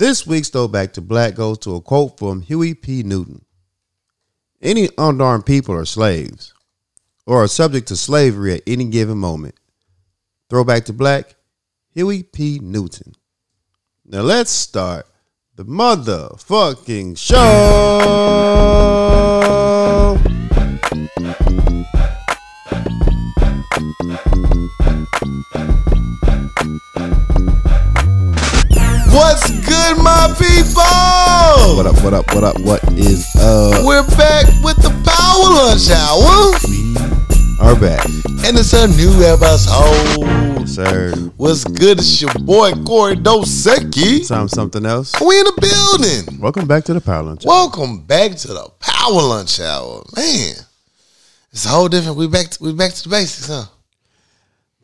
This week's Throwback to Black goes to a quote from Huey P. Newton. Any unarmed people are slaves or are subject to slavery at any given moment. Throwback to Black, Huey P. Newton. Now let's start the motherfucking show. What's good, my people? What up, what up, what up, what is up? We're back with the Power Lunch Hour, We are back. and it's a new episode. Sir, What's good? It's your boy Corey Dosecki. time something else. We in the building. Welcome back to the Power Lunch. Welcome back to the Power Lunch Hour, man. It's a whole different. We back. To, we back to the basics, huh?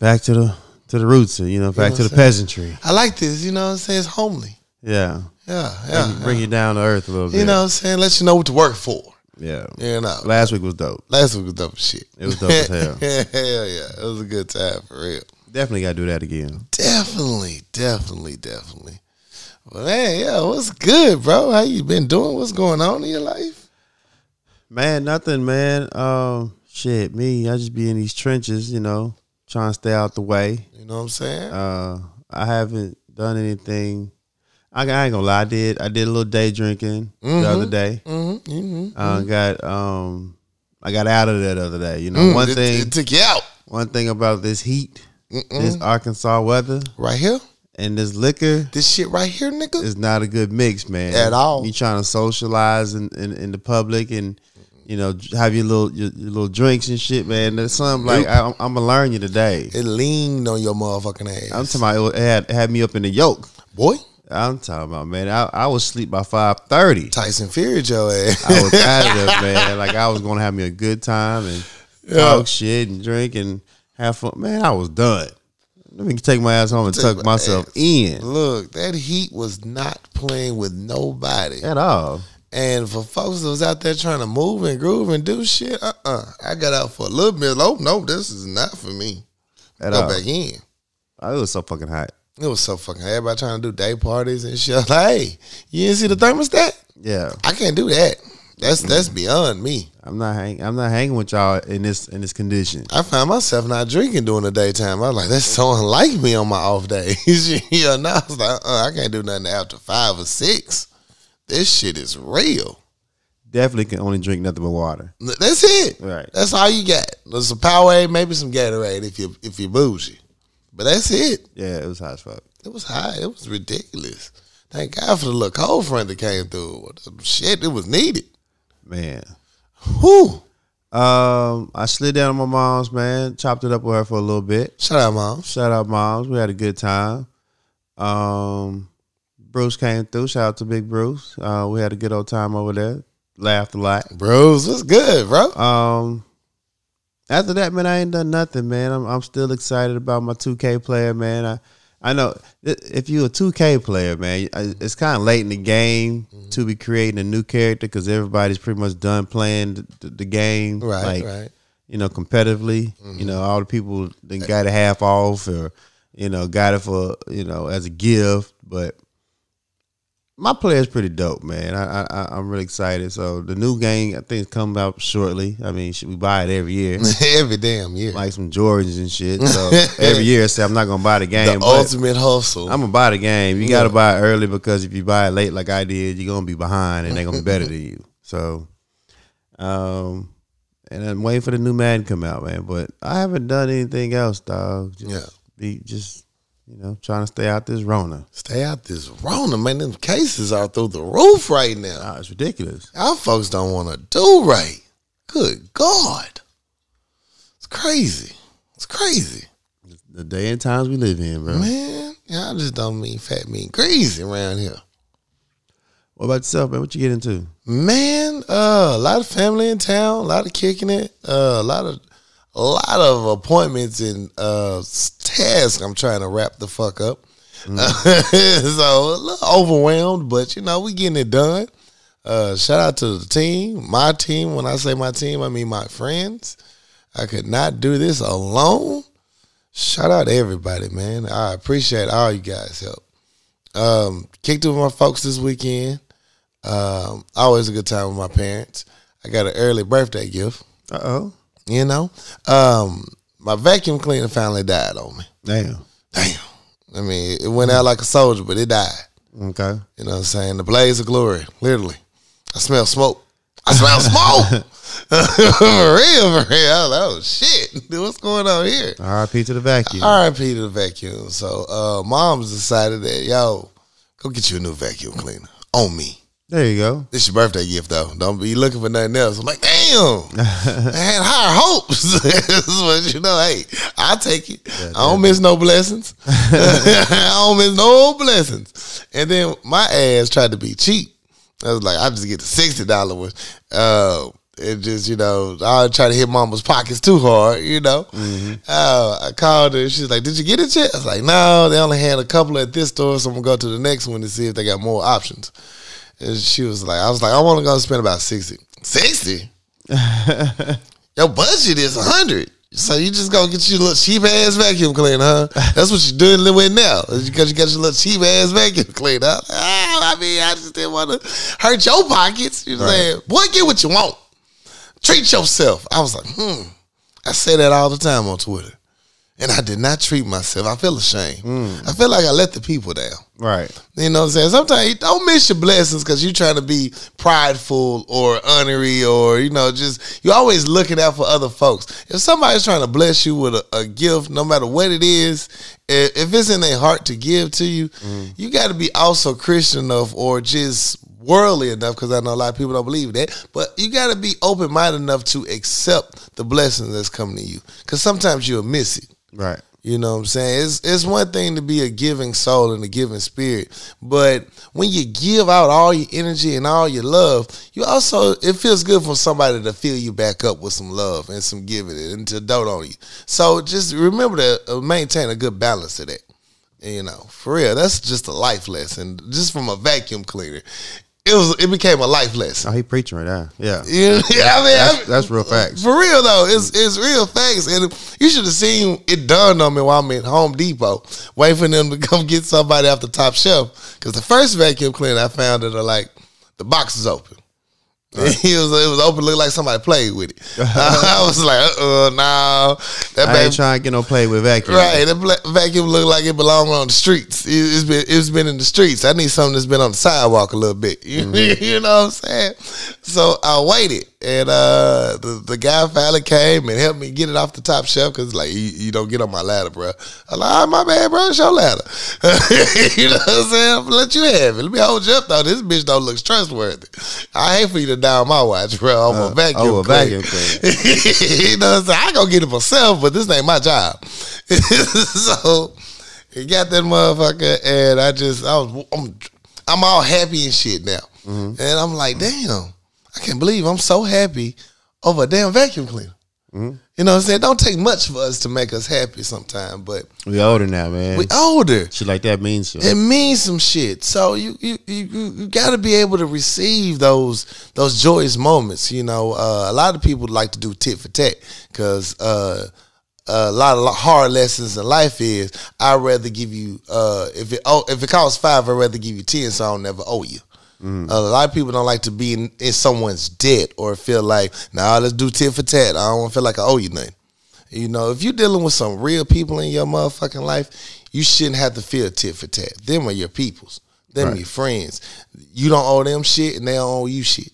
Back to the to the roots, you know, back know to the peasantry. I like this. You know what I'm saying? It's homely. Yeah. Yeah, Bring, yeah. bring you down to earth a little bit. You know what I'm saying? Let you know what to work for. Yeah. You know. Last week was dope. Last week was dope shit. It was dope as hell. hell yeah. It was a good time for real. Definitely got to do that again. Definitely, definitely, definitely. But man, yeah, what's good, bro? How you been doing? What's going on in your life? Man, nothing, man. Um, shit, me, I just be in these trenches, you know, trying to stay out the way. You know what I'm saying? Uh, I haven't done anything. I, I ain't gonna lie, I did. I did a little day drinking the other day. mm-hmm, mm-hmm. Uh, got um, I got out of that the other day. You know, one it, thing, it took you out. one thing about this heat, this Arkansas weather, Right here? and this liquor This shit right here, nigga? is not a good mix, man. At all. You trying to socialize in, in, in the public and you know have your little your, your little drinks and shit, man. There's something like I, I'm gonna learn you today. It leaned on your motherfucking ass. I'm talking about it had had me up in the yoke. Boy, I'm talking about man. I, I was asleep by five thirty. Tyson Fury your ass. Eh? I was out of there, man. Like I was gonna have me a good time and talk shit and drink and have fun. Man, I was done. Let me take my ass home and tuck my myself ass. in Look, that heat was not playing with nobody. at all. And for folks that was out there trying to move and groove and do shit, uh uh I got out for a little bit. Oh, no, this is not for me. At Go all. back in. Oh, it was so fucking hot. It was so fucking hot. everybody trying to do day parties and shit. Like, hey, you didn't see the thermostat? Yeah. I can't do that. That's that's beyond me. I'm not hang. I'm not hanging with y'all in this in this condition. I found myself not drinking during the daytime. I was like, that's so unlike me on my off days. you know, I was like, uh, I can't do nothing after five or six. This shit is real. Definitely can only drink nothing but water. That's it. Right. That's all you got. There's some Powerade, maybe some Gatorade if you if you bougie. But that's it. Yeah, it was hot as fuck. It was high. It was ridiculous. Thank God for the little cold front that came through. Shit, it was needed. Man. Whew. Um, I slid down on my mom's man, chopped it up with her for a little bit. Shout out, mom. Shout out moms. We had a good time. Um Bruce came through. Shout out to Big Bruce. Uh, we had a good old time over there. Laughed a lot. Bros, what's good, bro? Um after that, man, I ain't done nothing, man. I'm I'm still excited about my 2K player, man. I I know if you're a 2K player, man, it's kind of late in the game Mm-hmm. to be creating a new character because everybody's pretty much done playing the, the, game, Right, like, right. You know, competitively. You know, all the people then got it half off or you know got it for you know as a gift, but my player is pretty dope, man. I, I I- I'm really excited. So the new game, I think, coming out shortly. I mean, should we buy it every year, Every damn year. like some Jordans and shit. So every year, I say I'm not gonna buy the game, the ultimate hustle. I'm gonna buy the game. You gotta buy it early because if you buy it late, like I did, you're gonna be behind, and they're gonna be better than you. So, um, and I'm waiting for the new Madden to come out, man. But I haven't done anything else, dog. Just Yeah. be just you know trying to stay out this Rona. Stay out this Rona, man. Them cases are through the roof right now. Ah, it's ridiculous. Our folks don't want to do right. Good God. It's crazy. It's crazy. The day and times we live in, bro. Man, y'all just don't mean fat, mean greasy around here. What about yourself, man? What you get into? Man, uh, a lot of family in town, a lot of kicking it, uh, a lot of a lot of appointments and uh tasks I'm trying to wrap the fuck up. so a little overwhelmed, but you know, we getting it done. Uh shout out to the team, my team. When I say my team, I mean my friends. I could not do this alone. Shout out to everybody, man. I appreciate all you guys' help. Um, kicked it with my folks this weekend. Um, always a good time with my parents. I got an early birthday gift. Uh oh. You know, um, my vacuum cleaner finally died on me. Damn. Damn. I mean, it went out like a soldier, but it died. Okay. You know what I'm saying? The blaze of glory, literally. I smell smoke. I smell smoke. for real, for real. Oh shit, Dude, what's going on here? R.I.P. to the vacuum. R.I.P. to the vacuum. So, uh, mom's decided that yo, go get you a new vacuum cleaner on me. There you go. This your birthday gift though. Don't be looking for nothing else. I'm like, damn, I had higher hopes. but you know, hey, I'll take it. I don't miss no blessings. I don't miss no blessings. And then my ass tried to be cheap. I was like, I just get the sixty dollar one. Uh, it just, you know, I try to hit mama's pockets too hard, you know. Uh, I called her. She's like, "Did you get it yet?" I was like, "No, they only had a couple at this store, so I'm gonna go to the next one to see if they got more options." And she was like, "I was like, I want to go spend about 60 60 Your budget is a hundred, so you just go get your little cheap ass vacuum cleaner, huh? That's what you're doing with now, because you got your little cheap ass vacuum cleaner. I, was ah, I mean, I just didn't want to hurt your pockets. You know, what I'm saying, boy, get what you want. Treat yourself. I was like, hmm. I say that all the time on Twitter. And I did not treat myself. I feel ashamed. Mm. I feel like I let the people down. Right. You know what I'm saying? Sometimes you don't miss your blessings because you're trying to be prideful or honorary or, you know, just you're always looking out for other folks. If somebody's trying to bless you with a, a gift, no matter what it is, if it's in their heart to give to you, mm. you got to be also Christian enough or just worldly enough because I know a lot of people don't believe that. But you got to be open minded enough to accept the blessing that's coming to you because sometimes you'll miss it. Right. You know what I'm saying? It's it's one thing to be a giving soul and a giving spirit, but when you give out all your energy and all your love, you also it feels good for somebody to fill you back up with some love and some giving it and to dote on you. So just remember to uh, maintain a good balance of that. You know, for real, that's just a life lesson, just from a vacuum cleaner. It was it became a life lesson. Oh, he preaching right now. Yeah. You know, yeah, I mean, I That's, mean- that's real facts. for real though, it's it's real facts, and you should have seen it done on me while I'm in Home Depot, waiting for them to come get somebody off the top shelf. Because the first vacuum cleaner I found that are like the box is open. he was it was open, looked like somebody played with it. I was like, uh, uh no, that I baby ain't trying to get no play with vacuum. Right, the bla- vacuum looked like it belonged on the streets. It, it's been it's been in the streets. I need something that's been on the sidewalk a little bit. You, Mm-hmm. you know what I'm saying? So I waited, and uh, the the guy finally came and helped me get it off the top shelf because like you, you don't get on my ladder, bro. I'm like, ah, my bad, bro. It's your ladder. you know what I'm saying? I'm gonna let you have it. Let me hold you up though. This bitch don't look trustworthy. I hate for you to down my watch, bro. I'm Uh, a vacuum. oh, a vacuum cleaner. you know what I'm saying? I go get it myself, but this ain't my job. so he got that motherfucker, and I just I was I'm, I'm all happy and shit now, and I'm like, damn, I can't believe I'm so happy over a damn vacuum cleaner. You know what I'm saying? Don't take much for us to make us happy sometimes, but We older now, man. we older. Shit like that means. It means some shit. So you you you, you, got to be able to receive those those joyous moments. You know, uh, a lot of people like to do tit for tat because uh, a lot of hard lessons in life is I'd rather give you uh, if it oh, if it costs five, I'd rather give you ten, so I'll never owe you. Uh, a lot of people don't like to be in, in someone's debt or feel like, nah, let's do tit for tat. I don't want to feel like I owe you nothing. You know, if you're dealing with some real people in your motherfucking life, you shouldn't have to feel tit for tat. Them are your peoples. Them are your friends. You don't owe them shit and they don't owe you shit.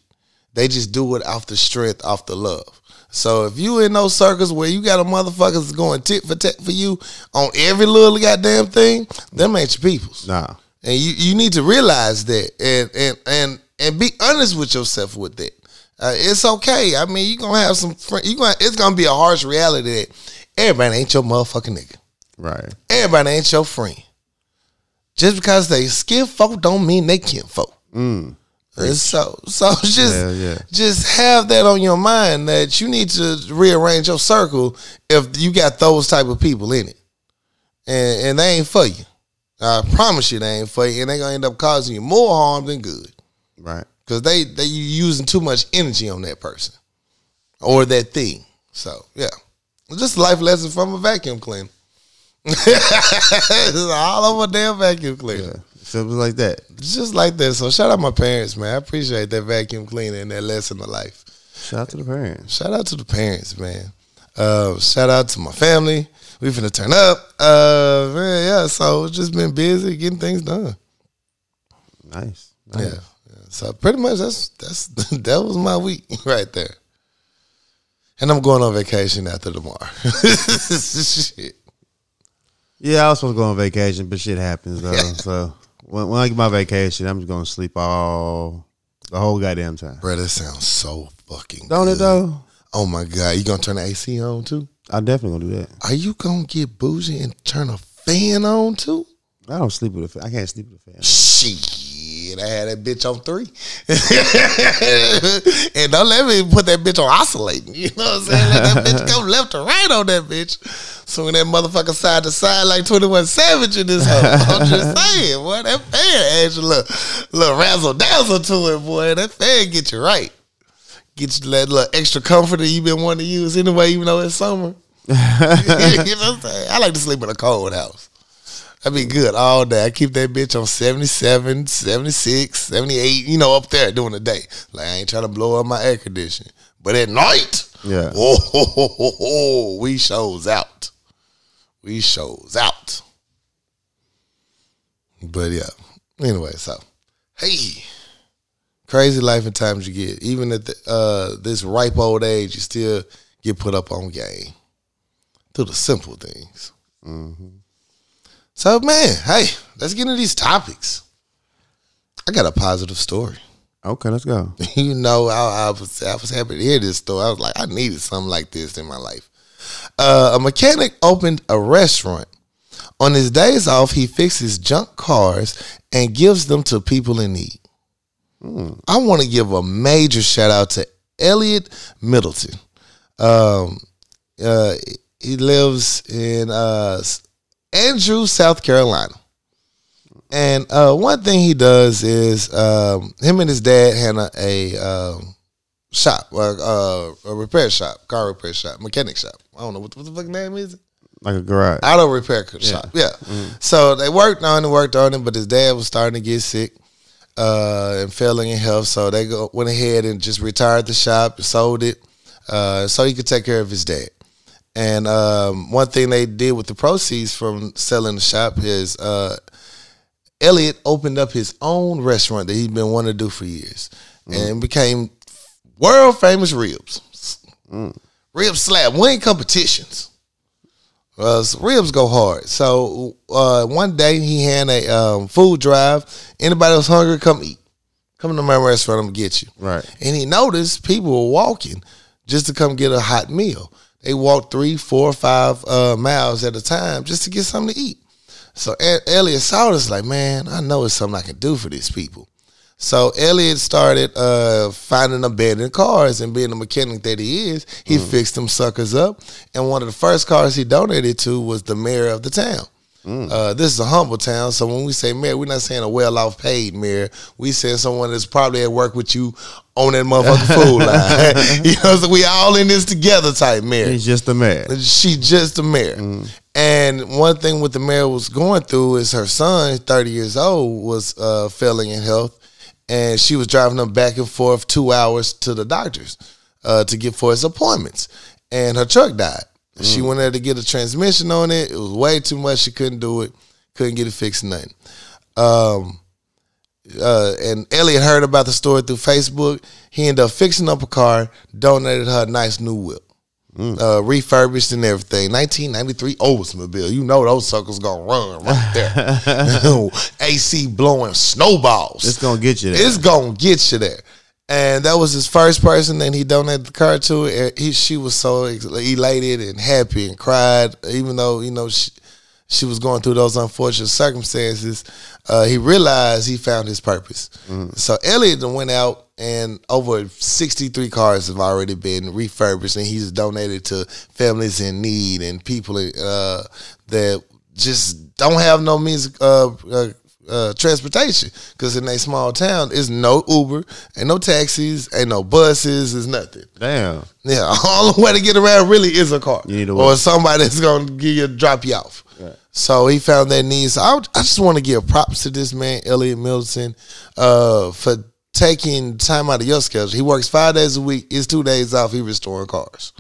They just do it off the strength, off the love. So if you in those circles where you got a motherfucker that's going tit for tat for you on every little goddamn thing, them ain't your peoples. nah. And you, you need to realize that and and and and be honest with yourself with that. Uh, it's okay. I mean, you're gonna have some friends. You gonna it's gonna be a harsh reality that everybody ain't your motherfucking nigga. Right. Everybody ain't your friend. Just because they skin folk don't mean they kin folk. Mm. And so so just Yeah, yeah. just have that on your mind that you need to rearrange your circle if you got those type of people in it. And and they ain't for you. I promise you they ain't for you, and they gonna end up causing you more harm than good. Right. Cause they they you using too much energy on that person. Or that thing. So yeah. Just a life lesson from a vacuum cleaner. It's all over damn vacuum cleaner. Yeah. Like that. Just like that. So shout out my parents, man. I appreciate that vacuum cleaner and that lesson of life. Shout out to the parents. Shout out to the parents, man. Uh, shout out to my family. We finna turn up. Uh, man, yeah. So it's just been busy getting things done. Nice. Yeah. nice. yeah. So pretty much that's that's that was my week right there. And I'm going on vacation after tomorrow. Shit. Yeah, I was supposed to go on vacation, but shit happens though. so when, when I get my vacation, I'm just gonna sleep all the whole goddamn time. Bro, that sounds so fucking Don't good. it though? Oh my god, you gonna turn the AC on too? I definitely gonna do that. Are you gonna get bougie and turn a fan on too? I don't sleep with a fan. I can't sleep with a fan. Shit, I had that bitch on three. and don't let me put that bitch on oscillating. You know what I'm saying? Let that bitch go left or right on that bitch. Swing that motherfucker side to side like 21 Savage in this hoe. I'm just saying, boy, that fan adds a little, little razzle dazzle to it, boy. That fan get you right. Get you that little extra comforter you've been wanting to use anyway, even though it's summer. you know what I'm saying? I like to sleep in a cold house. I'd be good all day. I keep that bitch on 77, 76, 78, you know, up there during the day. Like, I ain't trying to blow up my air conditioning. But at night, Yeah. oh, ho, ho, ho, ho, we shows out. We shows out. But yeah, anyway, so, hey, crazy life and times you get. Even at the, uh, this ripe old age, you still get put up on game. Through the simple things. So, man, hey, let's get into these topics. I got a positive story. Okay, let's go. you know, I, I was I was happy to hear this story. I was like, I needed something like this in my life. Uh, a mechanic opened a restaurant. On his days off, he fixes junk cars and gives them to people in need. I want to give a major shout out to Elliot Middleton. Um, uh, he lives in uh, Andrew, South Carolina. And uh, one thing he does is um, him and his dad had a, a um, shop, uh, uh, a repair shop, car repair shop, mechanic shop. I don't know what, what the fuck name is it. Like a garage. Auto repair shop. Yeah. So they worked on it, worked on it, but his dad was starting to get sick uh, and failing in health. So they go, went ahead and just retired the shop, sold it, uh, so he could take care of his dad. And um, one thing they did with the proceeds from selling the shop is uh, Elliot opened up his own restaurant that he'd been wanting to do for years, and became world famous ribs. Rib slab, win competitions. Uh, ribs go hard. So uh, one day he had a um, food drive. Anybody else hungry, come eat. Come to my restaurant, I'm gonna get you. Right. And he noticed people were walking just to come get a hot meal. They walked three, four, five uh, miles at a time just to get something to eat. So Elliot saw this like, man, I know it's something I can do for these people. So Elliot started uh, finding abandoned cars, and being the mechanic that he is, he fixed them suckers up. And one of the first cars he donated to was the mayor of the town. Uh, this is a humble town, so when we say mayor, we're not saying a well-off paid mayor. We saying someone that's probably at work with you on that motherfucking food line. you know, so we all in this together type mayor. He's just a man. She just the mayor. And one thing what the mayor was going through is her son, 30 years old, was uh, failing in health. And she was driving him back and forth two hours to the doctors uh, to get for his appointments. And her truck died. She went there to get a transmission on it. It was way too much. She couldn't do it. Couldn't get it fixed, nothing. Um, uh, and Elliot heard about the story through Facebook. He ended up fixing up a car, donated her a nice new whip, uh, refurbished and everything. 1993 Oldsmobile. You know those suckers gonna run right there. AC blowing snowballs. It's gonna get you there. It's gonna get you there. And that was his first person that he donated the car to. And He, she was so elated and happy and cried, even though you know she, she was going through those unfortunate circumstances. Uh, he realized he found his purpose. So Elliot went out, and over sixty three cars have already been refurbished, and he's donated to families in need and people uh, that just don't have no means of uh, uh, uh, transportation because in a small town, there's no Uber, ain't no taxis, ain't no buses, there's nothing. Damn. Yeah, all the way to get around really is a car, You need a or somebody that's gonna give you drop you off. So he found that need. So I, I just want to give props to this man, Elliot Middleton, uh, for taking time out of your schedule. He works five days a week. His two days off, he restoring cars.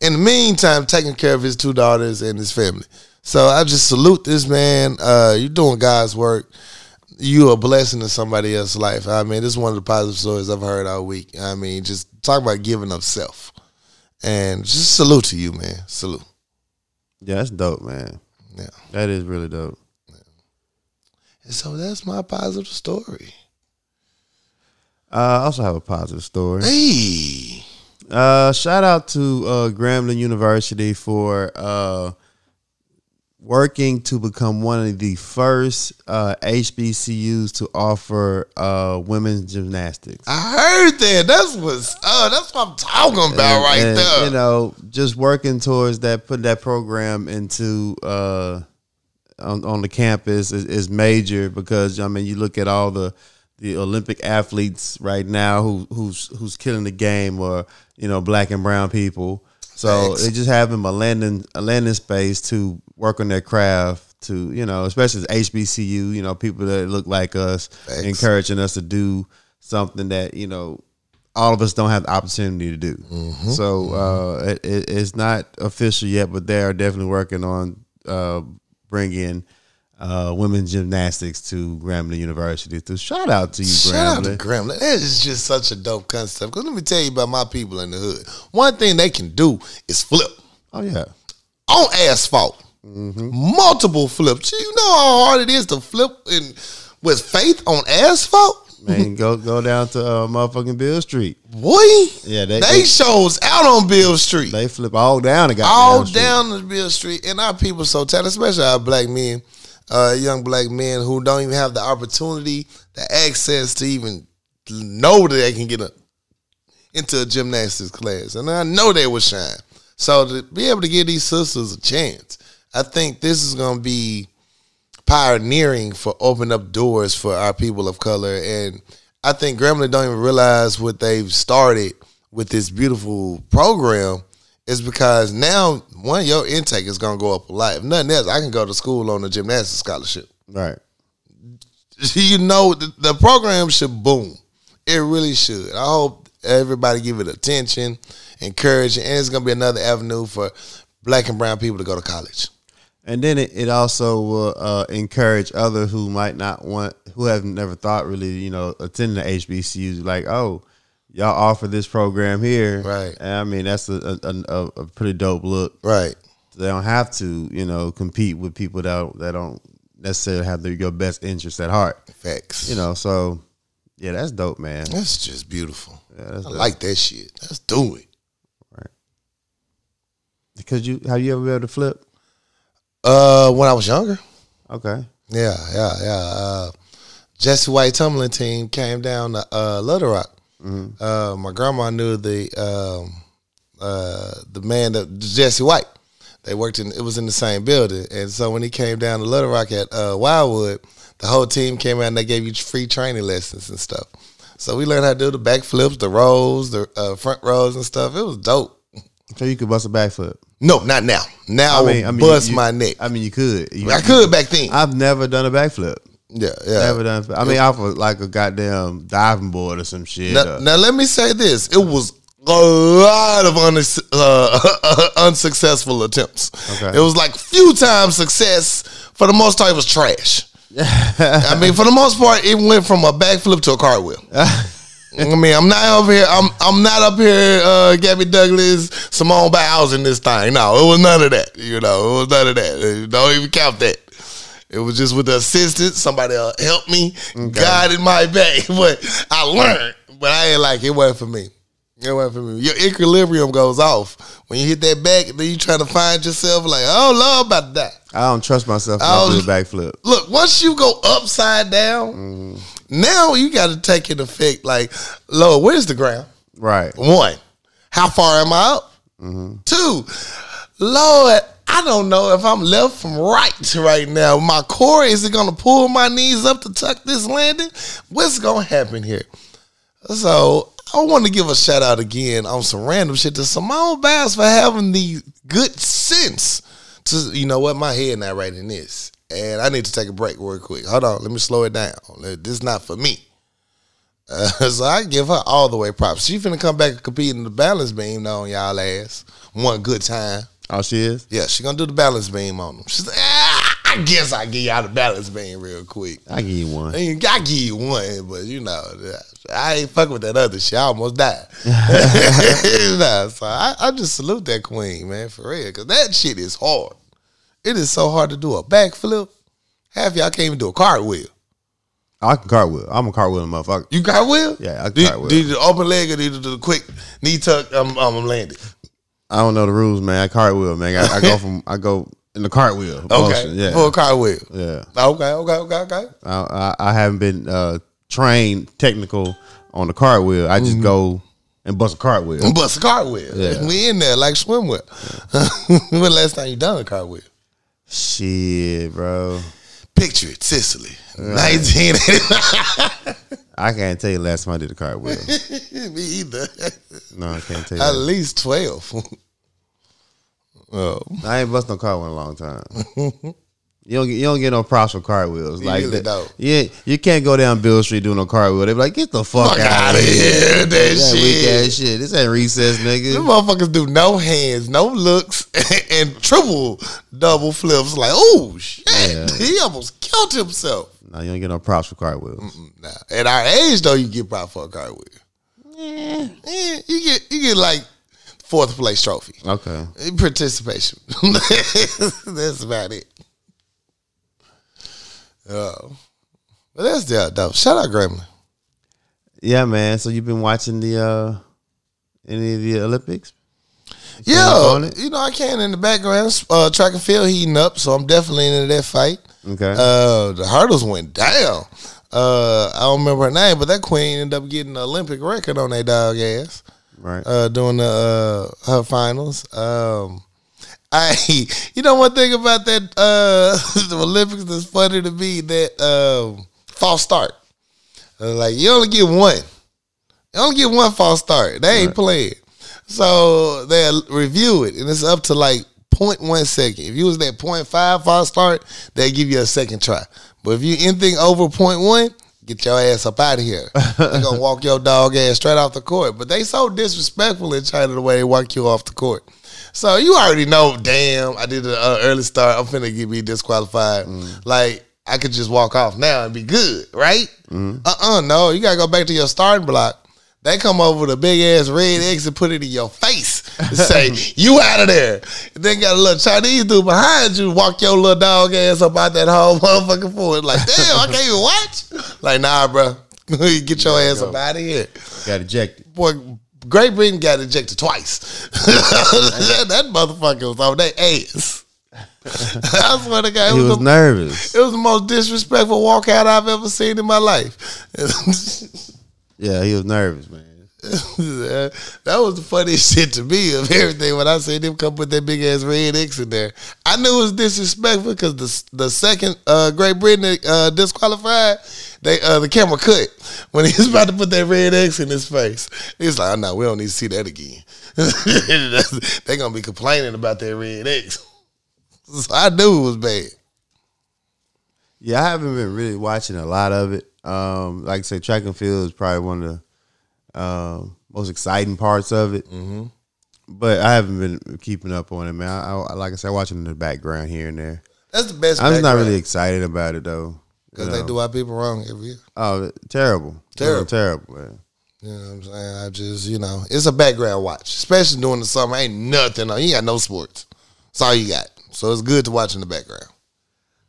In the meantime, taking care of his two daughters and his family. So I just salute this man. Uh, you're doing God's work. You a blessing to somebody else's life. I mean, this is one of the positive stories I've heard all week. I mean, just talk about giving up self. And just salute to you, man. Salute. Yeah, that's dope, man. Yeah. That is really dope. And so that's my positive story. Uh, I also have a positive story. Hey. Uh, shout out to uh, Grambling University for uh, working to become one of the first uh, HBCUs to offer uh, women's gymnastics. I heard that. That's what's uh that's what I'm talking about And- right and, there. You know, just working towards that, putting that program into uh, on, on the campus is, is major because I mean, you look at all the the Olympic athletes right now who who's who's killing the game, or you know, black and brown people. So Thanks. they just having a landing a landing space to work on their craft. To you know, especially as HBCU, you know, people that look like us, Thanks. encouraging us to do something that you know all of us don't have the opportunity to do. Mm-hmm. So uh, it, it, it's not official yet, but they are definitely working on uh, bringing uh, women's gymnastics to Grambling University. So shout out to you, Shout out to Grambling. That is just such a dope concept. Because let me tell you about my people in the hood. One thing they can do is flip Oh yeah, on asphalt. Multiple flips. You know how hard it is to flip in with faith on asphalt? man, go go down to uh, motherfucking Beale Street. Boy, Yeah, they they they, shows out on Beale Street. they flip all down the goddamn all street. down the Beale Street, and our people so talented, especially our black men, uh, young black men who don't even have the opportunity, the access to even know that they can get a, into a gymnastics class, and I know they will shine. So to be able to give these sisters a chance, I think this is going to be pioneering for opening up doors for our people of color. And I think Grambling don't even realize what they've started with this beautiful program is because now one of your intake is gonna go up a lot. If nothing else, I can go to school on a gymnastics scholarship. Right. You know the, the program should boom. It really should. I hope everybody give it attention, encourage, it, and it's gonna be another avenue for black and brown people to go to college. And then it, it also will uh, encourage others who might not want, who have never thought really, you know, attending the HBCUs, like, oh, y'all offer this program here. Right. And I mean, that's a, a, a, a pretty dope look. Right. They don't have to, you know, compete with people that don't, that don't necessarily have their, your best interest at heart. Facts. You know, so yeah, that's dope, man. That's just beautiful. Yeah, that's I dope. like that shit. Let's do it. Right. Because you, have you ever been able to flip? Uh, when I was younger, Okay. yeah, yeah, yeah. Uh, Jesse White tumbling team came down to uh, Little Rock. Uh, my grandma knew the um, uh, the man that Jesse White. They worked in. It was in the same building, and so when he came down to Little Rock at uh, Wildwood, the whole team came out and they gave you free training lessons and stuff. So we learned how to do the backflips, the rolls, the uh, front rolls and stuff. It was dope. So you could bust a backflip. No, not now. Now I, mean, I, will bust you- my neck. I mean, you could. You- I could back then. I've never done a backflip. Yeah, yeah. Never done. I mean, off of like a goddamn diving board or some shit. Now, uh, now let me say this: it was a lot of un- uh, unsuccessful attempts. Okay. It was like few times success. For the most part, it was trash. I mean, for the most part, it went from a backflip to a cartwheel. I mean, I'm not over here. I'm I'm not up here. Uh, Gabby Douglas, Simone Biles in this thing. No, it was none of that. You know, it was none of that. Don't even count that. It was just with the assistance. Somebody uh, helped me, guided my back. But I learned. But I ain't like it wasn't for me. It wasn't for me. Your equilibrium goes off when you hit that back. Then you trying to find yourself like, oh Lord, about that. I don't trust myself I do a backflip. Look, once you go upside down, now you got to take into effect like, Lord, where's the ground? Right. One, how far am I up? Two, Lord, I don't know if I'm left from right right now. My core is it to pull my knees up to tuck this landing? What's to happen here? So I want to give a shout out again on some random shit to Simone Biles for having the good sense to you know what? My head not right in this. And I need to take a break real quick. Hold on. Let me slow it down. This is not for me. Uh, so I give her all the way props. She finna come back and compete in the balance beam on y'all ass. One good time. Oh, she is. Yeah, she gonna do the balance beam on them. She's like, ah, I guess I give y'all the balance beam real quick. I give you one. I, mean, I give you one, but you know, I ain't fucking with that other shit. I almost died. nah, so I, I just salute that queen, man, for real, because that shit is hard. It is so hard to do a backflip. Half y'all can't even do a cartwheel. I can cartwheel. I'm a cartwheel motherfucker. You cartwheel? Yeah, I can do, cartwheel. Do you do the open leg or do you do the quick knee tuck? I'm, I'm landed. I don't know the rules, man. I cartwheel, man. I, I go from I go in the cartwheel. Okay, motion, yeah, full cartwheel. yeah. Okay, okay, okay, okay. I, I, I haven't been uh, trained technical on the cartwheel. I Mm-hmm. just go and bust a cartwheel. And Bust a cartwheel. Yeah. We in there like swimwear. when the last time you done a cartwheel? Shit, bro. Picture it, Sicily, 1989. I can't tell you last time I did a cartwheel. Me either. No, I can't tell you. At that. least twelve. oh, I ain't bust no cartwheel in a long time. You don't get you don't get no props for cartwheels. You Like really that. Yeah, you can't go down Beale Street doing no cartwheel. They be like, get the fuck, fuck out out of here, that That weak shit. ass shit. This ain't recess, Them nigga. motherfuckers do no hands, no looks, and triple double flips. Like, oh shit, Yeah. he almost killed himself. No, you don't get no props for cartwheels. Nah, at our age though, you get props for a cartwheel. Yeah, you get you get like fourth place trophy. Okay. Participation. that's about it. Oh. But that's the dope. Shout out Grambling. Yeah, man. So you've been watching the uh any of the Olympics? You Yeah, up on it? you know I can in the background. Uh, track and field heating up, so I'm definitely into that fight. Okay. Uh, the hurdles went down. Uh, I don't remember her name, but that queen ended up getting the Olympic record on that dog ass. right. uh, doing the uh, her finals. Um, I, you know, one thing about that uh, the Olympics that's funny to me that um, false start. Uh, like you only get one, you only get one false start. They ain't Right. playing, so they review it, and it's up to like 0.1 second. If you was that 0.5 false start, they give you a second try. But if you anything over 0.1, get your ass up out of here. they gonna walk your dog ass straight off the court. But they so disrespectful in China the way they walk you off the court. So you already know, damn, I did an uh, early start. I'm finna get me disqualified. Like I could just walk off now and be good, right? Uh-uh, no, you gotta go back to your starting block. They come over with a big ass red X and put it in your face and say, You out of there. And then got a little Chinese dude behind you, walk your little dog ass up out that whole motherfucking forward. Like, damn, I can't even watch. Like, nah, bro. Get your ass up out of here. Got ejected. Boy, Great Britain got ejected twice. that, that motherfucker was on their ass. I swear to God, it He was, was the, nervous. it was the most disrespectful walkout I've ever seen in my life. Yeah, he was nervous, man. that was the funniest shit to me of everything when I seen him come with that big ass red X in there. I knew it was disrespectful because the the second uh, Great Britain uh, disqualified, they uh, the camera cut when he was about to put that red X in his face. He's like, "Oh no, we don't need to see that again." they gonna be complaining about that red X. So I knew it was bad. Yeah, I haven't been really watching a lot of it. Um, like I say, track and field is probably one of the um, most exciting parts of it. Mm-hmm. But I haven't been keeping up on it, man. I, I, like I said, watching in the background here and there. That's the best. I'm just not really excited about it though. Because you they do our people wrong every year. Oh, terrible, Terrible. terrible, man. You know what I'm saying? I just, you know, it's a background watch, especially during the summer. Ain't nothing on. You got no sports. That's all you got. So it's good to watch in the background.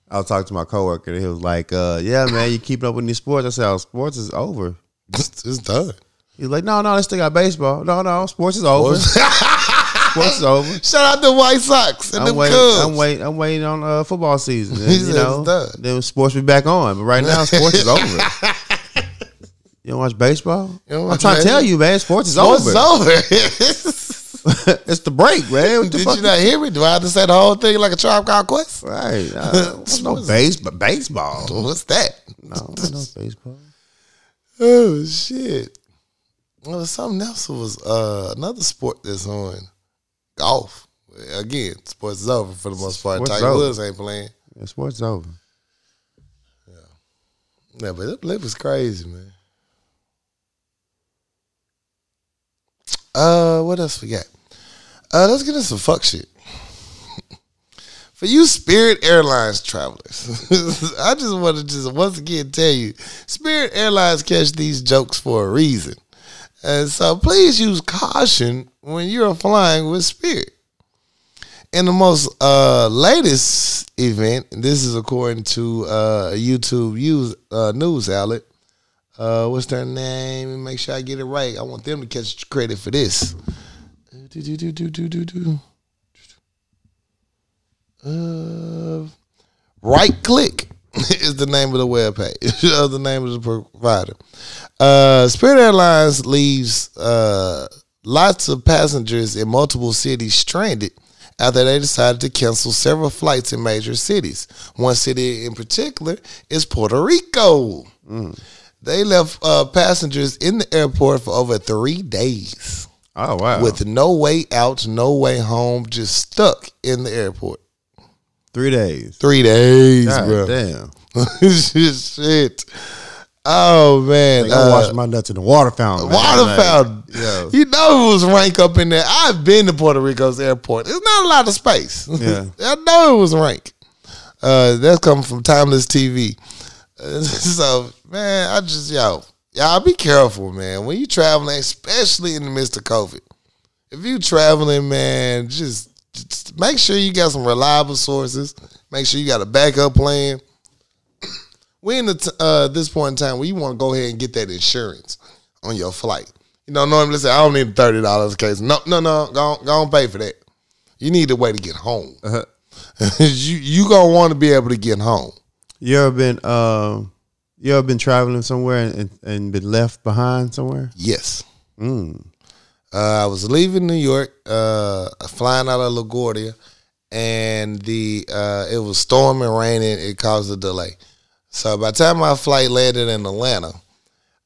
I was talking to my coworker, and he was like, uh, "Yeah, man, you keeping up with these sports?" I said, "Oh, sports is over." it's done. He's like, "No, no, they still got baseball. No, no, sports is over. sports is over." Shout out the White Sox and I'm them waiting. Cubs. I'm waiting. I'm waiting on uh, football season. And, you know, then sports be back on. But right now, sports is over. You don't watch baseball? Don't I'm watch trying to tell you, man. Sports is Sports over. is over. it's the break, man. What the Did you not hear me? Do I have to say the whole thing like a tribe called Quest? Right. Uh, what's no base, but baseball. What's that? No, no baseball. Oh shit. Well, something else was uh, another sport that's on golf. Again, sports is over for the most part. Sports Tiger. Woods ain't playing. Yeah, sports is over. Yeah, but that blip was crazy, man. Uh, what else we got? Uh, let's get into some fuck shit. For you Spirit Airlines travelers, I just want to just once again tell you, Spirit Airlines catch these jokes for a reason. And so please use caution when you're flying with Spirit. In the most uh, latest event, this is according to uh, a YouTube use, uh, news outlet. Uh, what's their name? Make sure I get it right. I want them to catch credit for this. Uh, right click is the name of the webpage, of the name of the provider. Uh, Spirit Airlines leaves uh, lots of passengers in multiple cities stranded after they decided to cancel several flights in major cities. One city in particular is Puerto Rico. They left uh, passengers in the airport for over three days Oh wow. with no way out, no way home, just stuck in the airport. Three days. Three days, God bro. damn. Shit. Oh man. I gotta Uh, wash my nuts in the water fountain. man. Water Like, fountain. yo. You know it was rank up in there. I've been to Puerto Rico's airport. It's not a lot of space. Yeah. I know it was rank. Uh, that's coming from Timeless TV. Uh, so man, I just yo, y'all be careful, man. When you traveling, especially in the midst of COVID. If you traveling, man, just make sure you got some reliable sources. Make sure you got a backup plan. We in the t- uh, this point in time where you want to go ahead and get that insurance on your flight. You know, normally say I don't need thirty dollars case. No, no, no, go on, go on pay for that. You need a way to get home. Uh-huh. you you gonna want to be able to get home. You ever been um you ever been traveling somewhere and, and, and been left behind somewhere? Yes. Mm. Uh, I was leaving New York, uh, flying out of LaGuardia, and the uh, it was storming, raining. It caused a delay. So by the time my flight landed in Atlanta,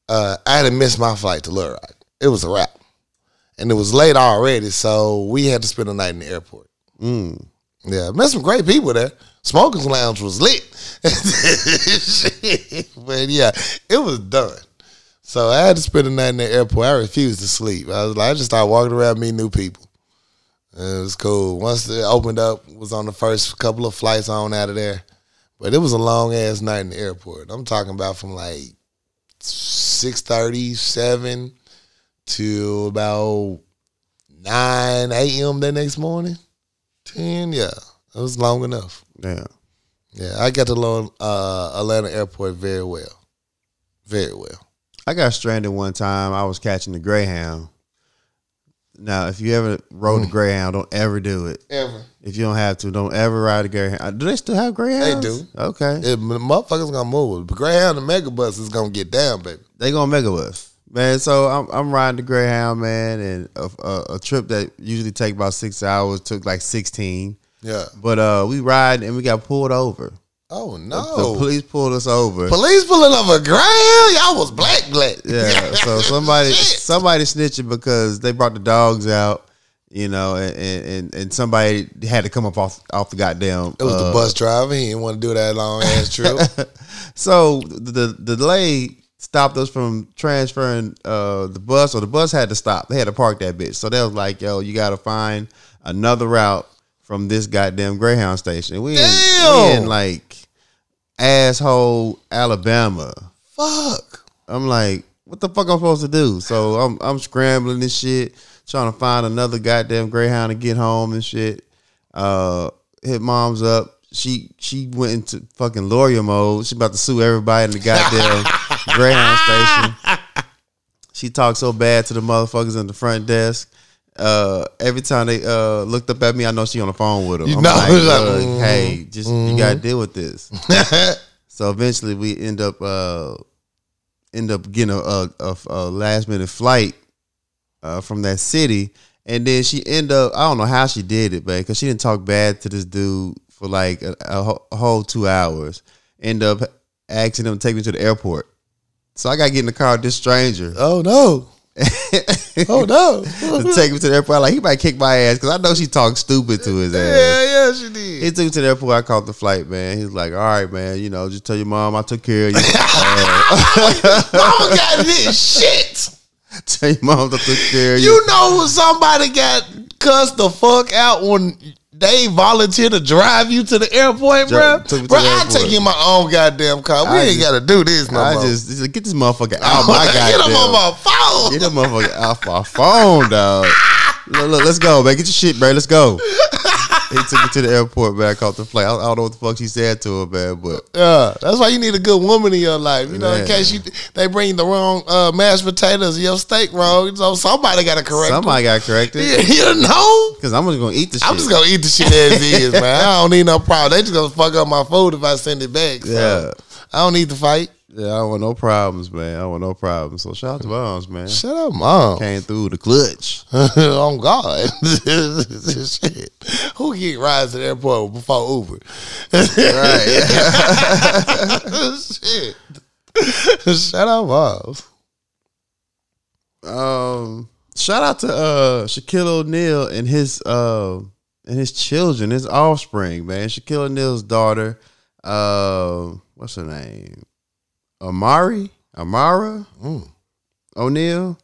uh, I had missed my flight to Little Rock. It was a wrap, and it was late already. So we had to spend the night in the airport. Mm. Yeah, met some great people there. Smokers Lounge was lit. but yeah, it was done. So I had to spend the night in the airport. I refused to sleep. I was like, I just started walking around meeting new people. And it was cool. Once it opened up, was on the first couple of flights on out of there. But it was a long ass night in the airport. I'm talking about from like six thirty, seven to about nine AM the next morning. Ten, yeah. It was long enough. Yeah. Yeah, I got to learn uh, Atlanta Airport very well. Very well. I got stranded one time. I was catching the Greyhound. Now, if you ever rode the Greyhound, don't ever do it. Ever. If you don't have to, don't ever ride a Greyhound. Do they still have Greyhounds? They do. Okay. If motherfuckers gonna move. The Greyhound and Megabus is gonna get down, baby. they gonna make us, man. So I'm I'm riding the Greyhound, man, and a, a, a trip that usually take about six hours took like sixteen. Yeah. But uh, we ride and we got pulled over. Oh no! The no. police pulled us over. Police pulling over Greyhound? Y'all was black black. Yeah. So somebody somebody snitching because they brought the dogs out, you know, and and, and somebody had to come up off off the goddamn. It was uh, the bus driver. He didn't want to do that long ass trip. So the the delay stopped us from transferring uh, the bus, or the bus had to stop. They had to park that bitch. So they was like, "Yo, you got to find another route from this goddamn Greyhound station." We in, we in like asshole Alabama. Fuck. I'm like, what the fuck I'm supposed to do? So I'm I'm scrambling and shit, trying to find another goddamn Greyhound to get home and shit. Uh, hit mom's up. She she went into fucking lawyer mode. She about to sue everybody in the goddamn Greyhound station. She talked so bad to the motherfuckers in the front desk. Uh, every time they uh looked up at me, I know she on the phone with them. You I'm know, like, like, "Look, mhm, hey, just you gotta deal with this. So eventually, we end up uh, end up getting a, a, a, a last minute flight uh, from that city, and then she end up I don't know how she did it, but because she didn't talk bad to this dude for like a, a whole two hours. End up asking him to take me to the airport. So I got to get in the car with this stranger. oh no. Oh no. to take him to the airport. Like he might kick my ass because I know she talked stupid to his ass. Yeah, yeah, she did. He took me to the airport. I caught the flight, man. He's like, "All right, man. You know, just tell your mom I took care of you. Mama got this shit. tell your mom I took care of you." You know when somebody got cussed the fuck out when they volunteer to drive you to the airport, bro? took me to Bro, I take in my own goddamn car. We I ain't got to do this no I more. just, just get this motherfucker out my Get him goddamn. on my phone. Get that motherfucker off my phone, dog. Look, look, let's go, man. Get your shit, bro. Let's go. he took me to the airport, man. I caught the flight. I, I don't know what the fuck she said to her, man, but Yeah, that's why you need a good woman in your life. You know, in case you they bring the wrong uh, mashed potatoes, your steak wrong. So somebody got to correct. somebody got corrected. them. you know. Because I'm just gonna eat the shit. I'm just gonna eat the shit as is, man. I don't need no problem. They just gonna fuck up my food if I send it back. So Yeah. I don't need to fight. Yeah, I don't want no problems, man. I don't want no problems. So shout out to Moms, man. Shut up, mom. Came through the clutch. oh God, shit. Who get rides to the airport before Uber? right. shit. Shut up, mom. Um, shout out to uh Shaquille O'Neal and his uh and his children, his offspring, man. Shaquille O'Neal's daughter, uh, what's her name? Amari, Amara Mm. O'Neal.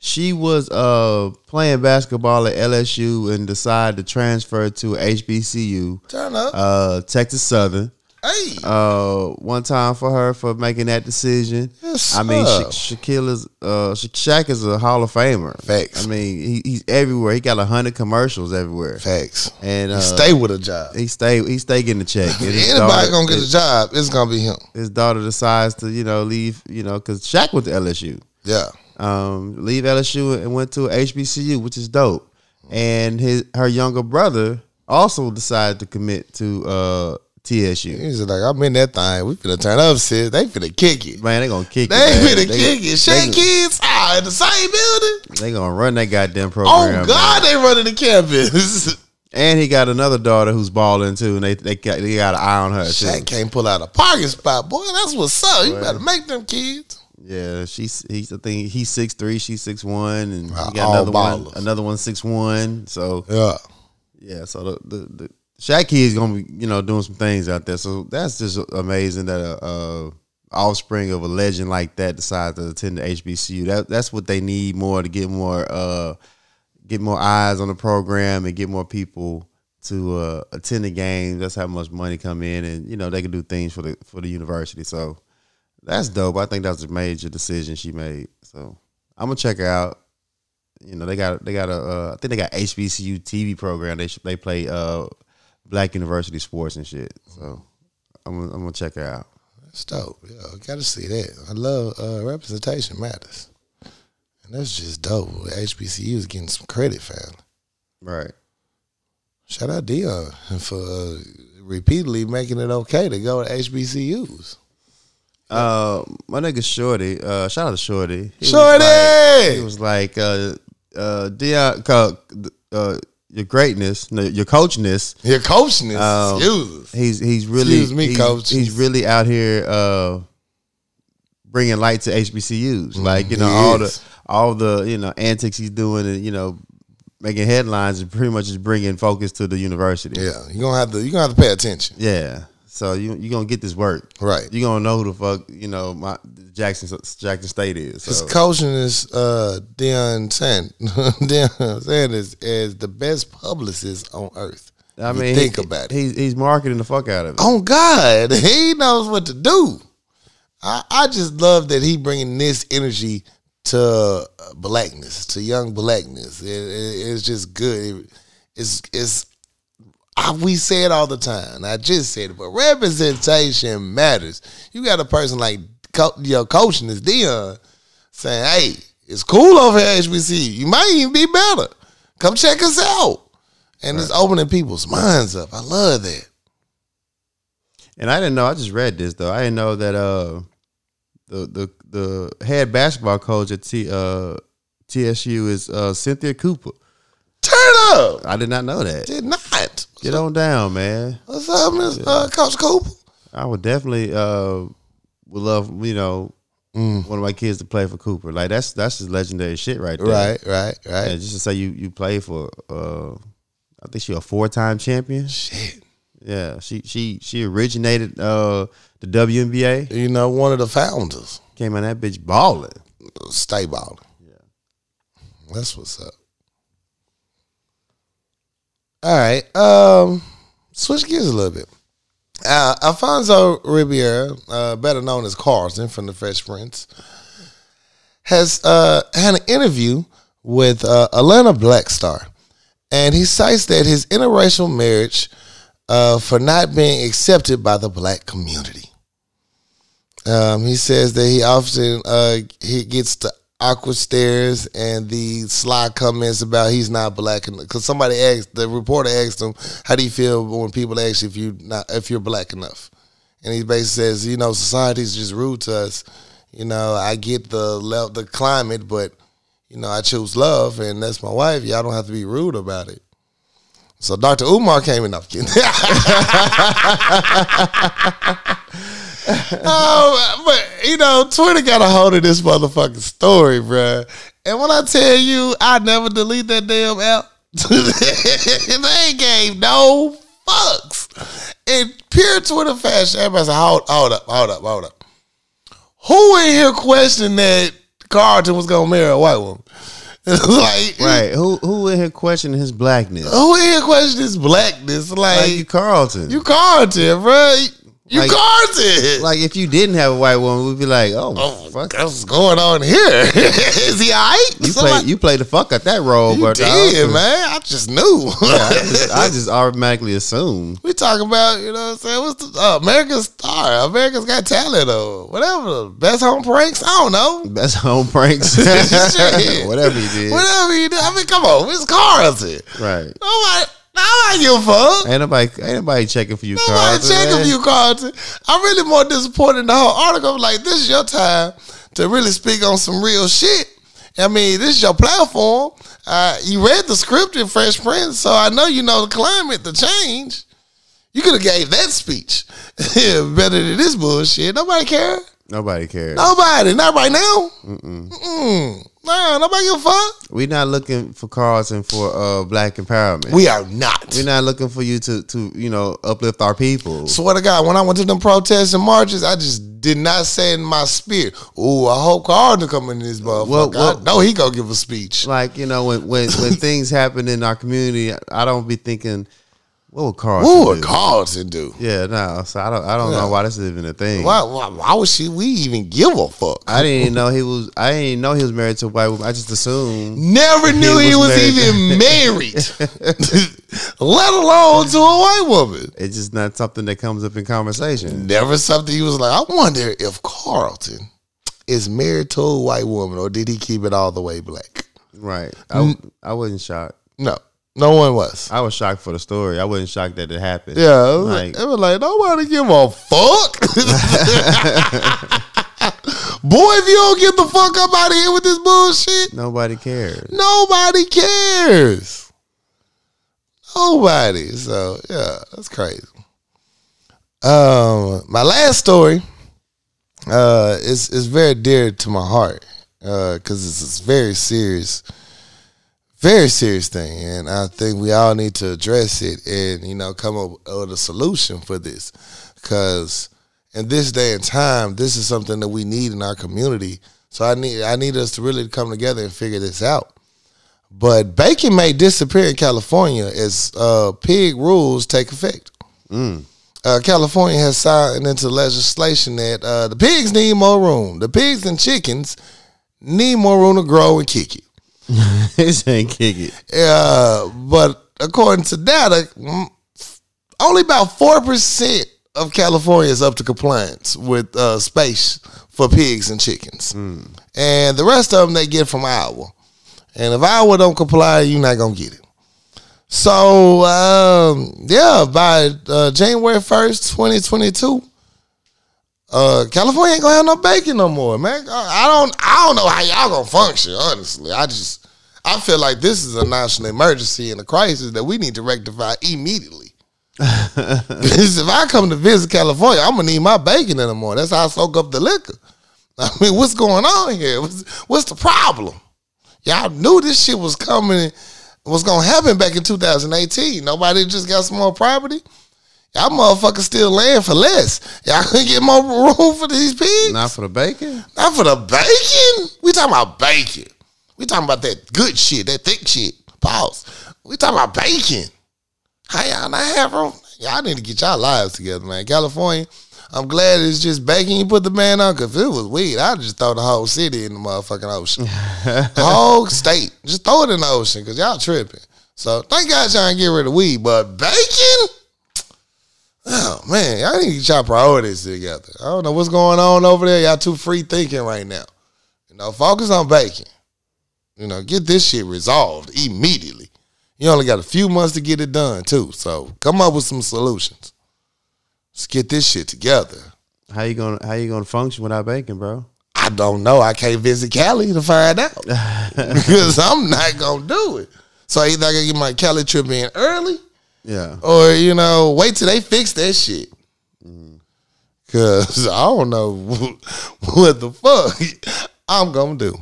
She was uh playing basketball at LSU and decided to transfer to HBCU, Turn up. uh, Texas Southern. Hey. Uh, one time for her for making that decision. Yes, I mean. Sha- Shaquille is uh, Sha- Shaq is a Hall of Famer. Facts. I mean, he, he's everywhere. He got a hundred commercials everywhere, Facts. and uh, He stay with a job. He stay. He stay getting the check. Anybody daughter- gonna get a job, it's gonna be him. his daughter decides to you know leave. You know, because Shaq went to LSU. Yeah. Um, leave LSU and went to HBCU, which is dope. And his her younger brother also decided to commit to uh, TSU. He's like, I'm in that thing. We finna turn up, sis. They finna kick it. Man, they gonna kick. They it, man. finna They- kick it. Shaq they- kids ah, in the same building. They gonna run that goddamn Oh program. man. God, they running the campus. And he got another daughter who's balling too, and they they got they got an eye on her too. Shaq can't pull out a parking spot, boy. That's what's up. You better make them kids. Yeah, she's he's I think he's six three, she's six one, and he All got another one, another one six one. So Yeah. yeah, so the the, the Shaq is gonna be you know doing some things out there. So that's just amazing that a, a offspring of a legend like that decides to attend the HBCU. That that's what they need more to get more uh get more eyes on the program and get more people to uh, attend the games. That's how much money come in, and you know they can do things for the for the university. So that's dope. I think that's a major decision she made. So I'm gonna check her out. You know they got they got a uh, I think they got HBCU TV program. They they play uh, Black University sports and shit. So I'm gonna, I'm gonna check her out. That's dope. Yeah, I gotta see that. I love uh, representation matters. And that's just dope. HBCU is getting some credit, fam. Right. Shout out Deion for uh, repeatedly making it okay to go to HBCUs. Uh, my nigga Shorty. Uh, shout out to Shorty. He was Shorty! like- he was like, uh, uh, Deion, uh, uh, your greatness, no, your coachness. Your coachness. is Um, excuses. He's he's really Excuse me, he's, coach. He's really out here uh, bringing light to HBCUs. Like you know he all is. the all the you know antics he's doing and you know making headlines and pretty much just bringing focus to the university. Yeah, you're gonna have to you gonna have to pay attention. Yeah. So you you gonna get this work. Right. You gonna know who the fuck you know my Jackson Jackson State is. His coaching is uh Deion Sand Deion Sanders is as the best publicist on earth. I you mean, think he- about it. He's he's marketing the fuck out of it. Oh God, he knows what to do. I, I just love that he bringing this energy to uh, blackness, to young blackness. It- it- it's just good. It- it's it's we say it all the time. I just said it, but representation matters. You got a person like co- your coaching is Deion saying, "Hey, it's cool over here at HBC. You might even be better. Come check us out." And it's opening people's minds up. I love that. And I didn't know. I just read this though. I didn't know that uh, the the the head basketball coach at T, uh, TSU is uh, Cynthia Cooper. Turn up. I did not know that. Did not. Get on down, man. What's up, Miss uh, Coach Cooper? I would definitely uh, would love you know Mm. one of my kids to play for Cooper. Like that's that's just legendary shit right there. Right, right, right. just to say you you play for uh I think she a four time champion. Shit. Yeah. She she she originated uh the WNBA. You know, one of the founders. Came on that bitch balling. Stay balling. Yeah. That's what's up. All right. Um, switch gears a little bit. Uh, Alfonso Ribeiro, uh, better known as Carlton from the Fresh Prince, has uh, had an interview with uh, Atlanta Black Star, and he cites that his interracial marriage uh, for not being accepted by the black community. Um, he says that he often uh, he gets the awkward stares and the sly comments about he's not black enough. because somebody asked the reporter asked him how do you feel when people ask you if you not if you're black enough and he basically says you know society's just rude to us you know I get the the climate but you know I choose love and that's my wife y'all don't have to be rude about it so Dr. Umar came in. No. oh, but you know, Twitter got a hold of this motherfucking story, bruh. And when I tell you, I never delete that damn app. they gave no fucks. In pure Twitter fashion, everybody said, hold, hold up, hold up, hold up. Who in here questioned that Carlton was gonna marry a white woman? like, Right. Who who in here questioning his blackness? who in here questioned his blackness? Like, Like you Carlton. You Carlton, bro. You Like- Carlton. like if you didn't have a white woman, we'd be like, oh, oh, fuck. what's going on here? Is he alright? You Somebody- play you play the fuck out that role, You but did, man. I just knew. I just, I just automatically assumed. we talking about, you know what I'm saying? What's the uh, America's Star? America's Got Talent or whatever. Best home pranks? I don't know. Best home pranks. Whatever he did. Whatever he did. I mean, come on. It's Carlton. Right. Nobody, nobody give a fuck. Ain't nobody ain't nobody checking for you, Nobody Carlton. checking man. for you, Carlton. I'm really more disappointed in the whole article. I'm Like, this is your time to really speak on some real shit. I mean, this is your platform. Uh, you read the script in Fresh Prince, so I know you know the climate, the change. You could have gave that speech better than this bullshit. Nobody care. Nobody cares. Nobody. Not right now. Mm-mm. Nah, nobody give a fuck. We're not looking for Carlton for uh black empowerment. We are not. We're not looking for you to to you know uplift our people. Swear to God, when I went to them protests and marches, I just did not say in my spirit, "Ooh, I hope Carlton come in this motherfucker." Well, well- I know he gonna give a speech. Like you know when when when things happen in our community, I don't be thinking, what would Carlton What would do? Carlton do? yeah, no. So I don't I don't know why this is even a thing. Why, why? Why would she? We even give a fuck? I didn't even know he was. I didn't even know he was married to a white woman. I just assumed. Never knew he was was, even married, let alone to a white woman. It's just not something that comes up in conversation. Never something he was like. I wonder if Carlton is married to a white woman, or did he keep it all the way black? Right. I, I wasn't shocked. No, no one was. I was shocked for the story. I wasn't shocked that it happened. Yeah, it was like, it was like nobody give a fuck. Boy, if you don't get the fuck up out of here with this bullshit, Nobody cares. nobody cares. Nobody. So yeah, that's crazy. Um, my last story uh is is very dear to my heart uh because it's a very serious very serious thing and i think we all need to address it and you know come up with a solution for this. Because in this day and time this is something that we need in our community. So i need i need us to really come together and figure this out. But bacon may disappear in california as uh pig rules take effect. Uh, California has signed into legislation that uh, the pigs need more room. The pigs and chickens need more room to grow and kick it. This ain't kick it. Uh, but according to data, mm, only about 4% of California is up to compliance with uh, space for pigs and chickens. And the rest of them they get from Iowa. And if Iowa don't comply, you're not going to get it. So, um, yeah, by uh, January 1st, 2022, uh, California ain't gonna have no bacon no more, man. I don't, I don't know how y'all gonna function. Honestly, I just, I feel like this is a national emergency and a crisis that we need to rectify immediately. Because if I come to visit California, I'm gonna need my bacon in the morning. That's how I soak up the liquor. I mean, what's going on here? What's, what's the problem? Y'all knew this shit was coming, was gonna happen back in 2018. Nobody just got some more property. Y'all motherfuckers still laying for less. Y'all couldn't get more room for these pigs. Not for the bacon. Not for the bacon. We talking about bacon. We talking about that good shit, that thick shit. Pause. We talking about bacon. How y'all not have room? Y'all need to get y'all lives together, man. California. I'm glad it's just bacon you put the man on. Cause if it was weed, I'd just throw the whole city in the motherfucking ocean. the whole state. Just throw it in the ocean because y'all tripping. So thank God y'all ain't get rid of weed. But bacon? Oh man, y'all need to get y'all priorities together. I don't know what's going on over there. Y'all too free thinking right now. You know, focus on baking. You know, get this shit resolved immediately. You only got a few months to get it done too. So come up with some solutions. Let's get this shit together. How you gonna How you gonna function without baking, bro? I don't know. I can't visit Cali to find out because I'm not gonna do it. So either I gotta get my Cali trip in early, Yeah. or you know, wait till they fix that shit. Cause I don't know what the fuck I'm gonna do.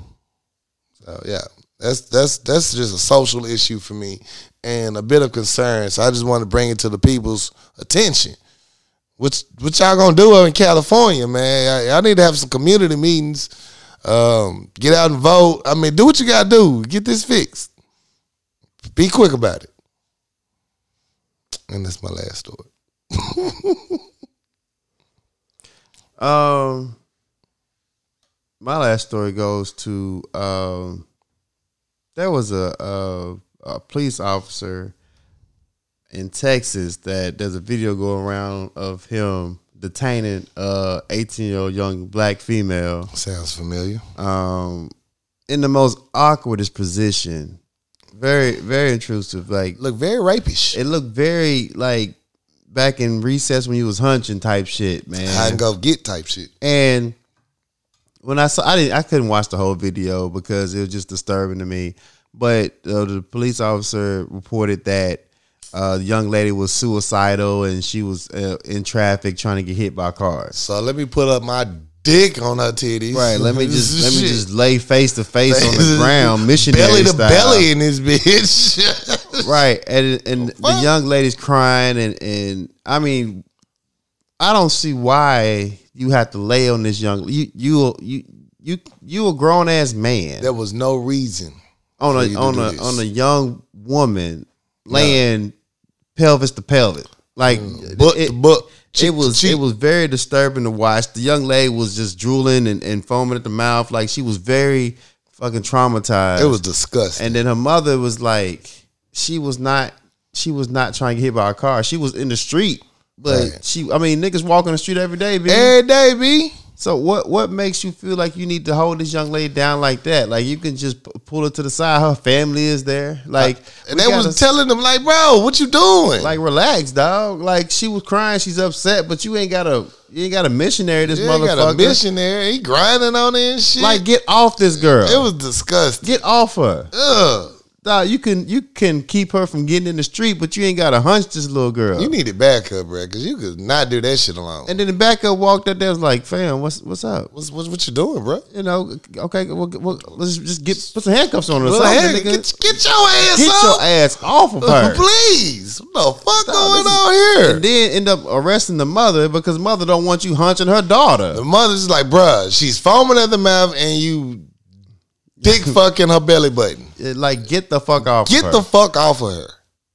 So yeah, that's that's that's just a social issue for me and a bit of concern. So I just want to bring it to the people's attention. What what y'all gonna do in California, man? Y'all- Y'all need to have some community meetings. Um, get out and vote. I mean, do what you gotta do. Get this fixed. Be quick about it. And that's my last story. Um, my last story goes to um, there was a, a a police officer in Texas that there's a video going around of him detaining a 18 year old young black female Sounds familiar. um in the most awkwardest position very very intrusive like Look very rapish. it looked very like back in recess when you was hunching type shit man Hide and go get type shit. and when I saw, I didn't, I couldn't watch the whole video because it was just disturbing to me. But uh, the police officer reported that uh, the young lady was suicidal and she was uh, in traffic trying to get hit by cars. So let me put up my dick on her titties. Right. Let me just let me just lay face to face on the ground, missionary belly to style. belly in this bitch. Right. And and the young lady's crying and and I mean, I don't see why you have to lay on this young you you you you you a grown ass man. there was no reason. on a on a this. on a young woman laying pelvis to pelvis. Like But it, it was it was very disturbing to watch. The young lady was just drooling and, and foaming at the mouth, like she was very fucking traumatized. it was disgusting. and then her mother was like, she was not she was not trying to get hit by a car. She was in the street. But Right. she I mean niggas walk on the street every day, B. Every day, B. So what what makes you feel like you need to hold this young lady down like that? Like you can just p- pull her to the side. Her family is there. Like And they was telling them like, bro, what you doing? like relax, dog. Like she was crying. She's upset, but you ain't got a you ain't got a missionary. This yeah, motherfucker. got a missionary. He grinding on it and shit. Like get off this girl. it was disgusting. get off her. Ugh. Dog, you can you can keep her from getting in the street, but you ain't got to hunch this little girl. You need needed backup, bro, because you could not do that shit alone. and then the backup walked up there was like, fam, what's what's up? what's, what's what you doing, bro? You know, okay, well, well, let's just get put some handcuffs on her. Well, get, get your ass Get up. your ass off of her. Please. What the fuck going on here? and then end up arresting the mother because mother don't want you hunching her daughter. The mother's like, bruh, she's foaming at the mouth and you dick fucking her belly button. It, like, get the fuck off. Get of the fuck off of her.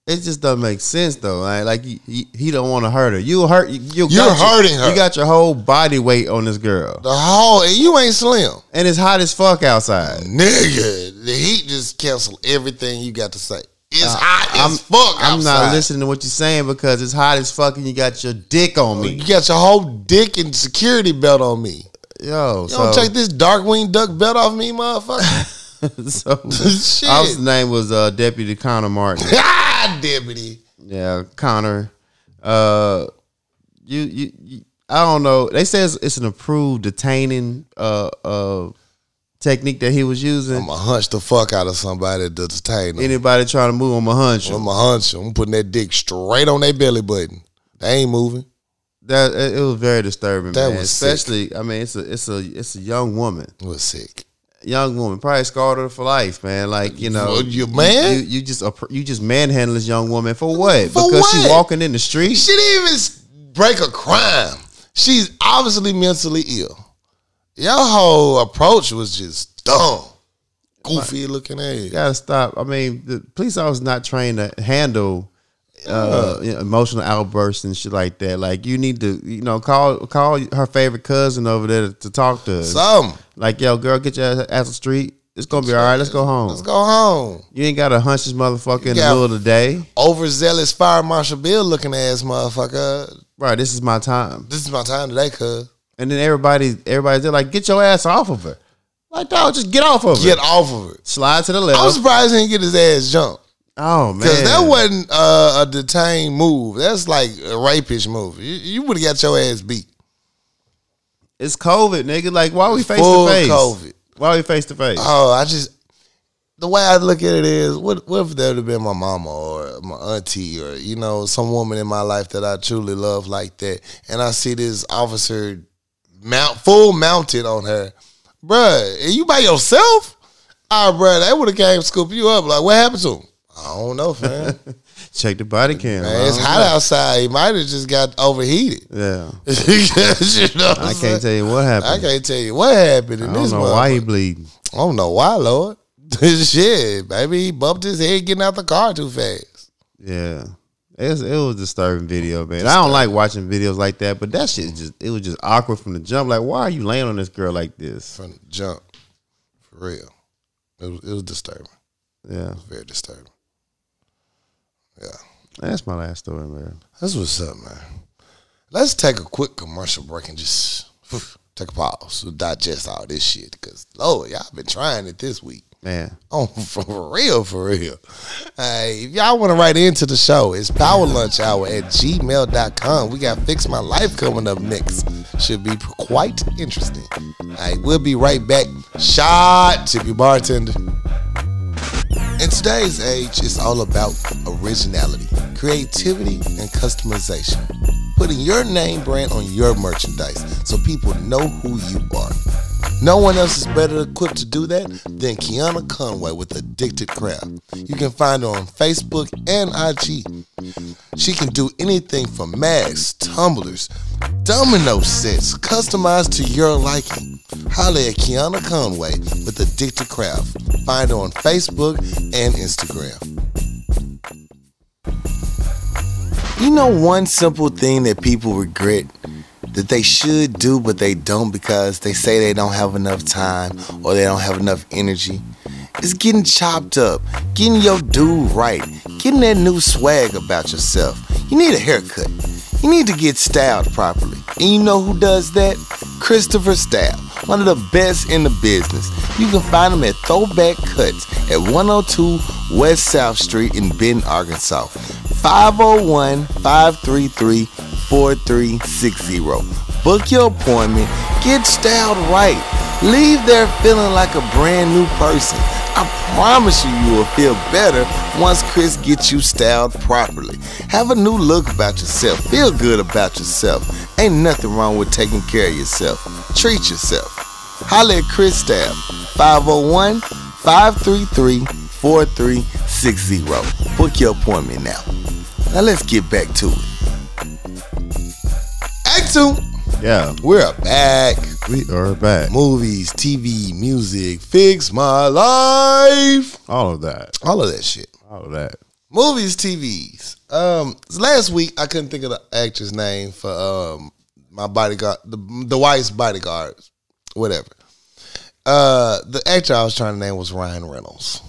It just doesn't make sense though. Like, like he, he, he don't want to hurt her. You hurt. You, you You're got your- hurting her. You got your whole body weight on this girl, The whole and you ain't slim. and it's hot as fuck outside. Nigga, the heat just cancel everything you got to say. It's hot Uh, I'm- as fuck I'm outside. not listening to what you're saying because it's hot as fuck, and you got your dick on me. You got your whole dick and security belt on me. Yo, You so, don't take this Darkwing Duck belt off me, motherfucker. so Shit. name was uh, Deputy Connor Martin. ah, deputy. Yeah, Connor. Uh, you, you, you I don't know. They say it's, an approved detaining uh uh technique that he was using. I'm gonna hunch the fuck out of somebody to detain them. Anybody trying to move on my hunch. I'm gonna hunch them. I'm putting that dick straight on their belly button. They ain't moving. That it was very disturbing, That man. was sick. Especially, I mean, it's a it's a it's a young woman, It was sick. young woman, probably scarred her for life, man. Like you know, Well, you man? you, you just you just manhandle this young woman for what? For because she what? walking in the street. She didn't even break a crime. She's obviously mentally ill. Your whole approach was just dumb, goofy looking You gotta stop. I mean, the police officer's not trained to handle uh, you know, emotional outbursts and shit like that. Like you need to, you know, call call her favorite cousin over there to, to talk to. her. Some. like, yo, girl, get your ass out the street. It's gonna be all right. Let's go home. Let's go home. You ain't gotta hunch this motherfucker in the middle of the day. Overzealous fire marshal Bill looking ass motherfucker. Right, this is my time. This is my time today, cuz. And then everybody, everybody's there like, get your ass off of her. Like, dog, just get off of her. Get off of it. Slide to the left. I'm surprised he didn't get his ass jumped. Oh man, Because that wasn't uh, a detained move. That's like a rapish move. You, you would have got your ass beat. it's COVID, nigga. Like, why we face Full to face? COVID. Why we face to face? Oh, I just the way I look at it is, what what if there would have been my mama or my auntie or you know some woman in my life that I truly love like that, and I see this officer mount full mounted on her, bruh, and you by yourself? Ah, bruh, they would have came scoop you up. Like, what happened to him? I don't know, fam. Check the body cam. Man, it's hot know. outside. He might have just got overheated. Yeah, you know I can't saying? tell you what happened. I can't tell you what happened in I don't this know why he bleeding. I don't know why, Lord. Shit, maybe he bumped his head getting out the car too fast. Yeah. It was, it was a disturbing video, man. I don't like watching videos like that, but that shit just it was just awkward from the jump. Like, why are you laying on this girl like this? From the jump, for real. It was, it was disturbing. Yeah, Very disturbing. Yeah, that's my last story, man. that's what's up, man. Let's take a quick commercial break and just whew, take a pause to digest all this shit. Because Lord, y'all been trying it this week. Man, Oh, for real, for real. Hey, if y'all want to write into the show, it's power lunch hour at gmail.com. We got Fix My Life coming up next. Should be quite interesting. All right, we'll be right back. Shot, tip your bartender. In today's age, it's all about originality, creativity, and customization. Putting your name brand on your merchandise so people know who you are. No one else is better equipped to do that than Kiana Conway with Addicted Craft. You can find her on Facebook and IG. She can do anything from masks, tumblers, domino sets, customized to your liking. Holla at Kiana Conway with Addicted Craft. Find her on Facebook and Instagram. You know one simple thing that people regret that they should do but they don't because they say they don't have enough time or they don't have enough energy? It's getting chopped up, getting your dude right, getting that new swag about yourself. You need a haircut. You need to get styled properly. And you know who does that? Christopher Style, one of the best in the business. You can find him at Throwback Cuts at 102 West South Street in Benton, Arkansas. 501 533 4360. Book your appointment, get styled right. Leave there feeling like a brand new person. I promise you, you will feel better once Chris gets you styled properly. Have a new look about yourself. Feel good about yourself. Ain't nothing wrong with taking care of yourself. Treat yourself. Holla at Chris Stab, 501 533 4360. Book your appointment now. Now let's get back to it. Act two. Yeah, We're back. we are back. Movies, TV, music, fix my life. All of that, All of that shit. all of that. Movies, TVs. Um, last week I couldn't think of the actress name for um my bodyguard, the the wife's bodyguards, whatever. Uh, the actor I was trying to name was Ryan Reynolds.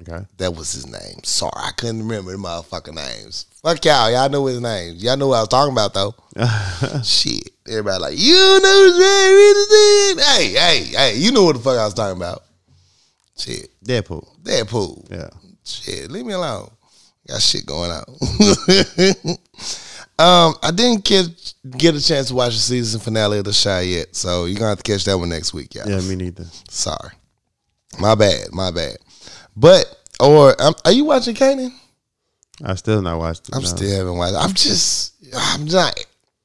Okay, That was his name. Sorry, I couldn't remember the motherfucking names. Fuck y'all. Y'all know his name. Y'all know what I was talking about though. Shit. Everybody like, you know who's Ryan Reynolds? Hey, hey, hey, you know what the fuck I was talking about. Shit. Deadpool. Deadpool. Yeah, Shit, leave me alone. Got shit going on. um, I didn't get get a chance to watch the season finale of The Chi yet, so you're gonna have to catch that one next week, y'all. yeah, me neither. Sorry, my bad, my bad. But or um, are you watching Kanan? I still not watched it. I'm no. still haven't watched. I'm just, I'm not.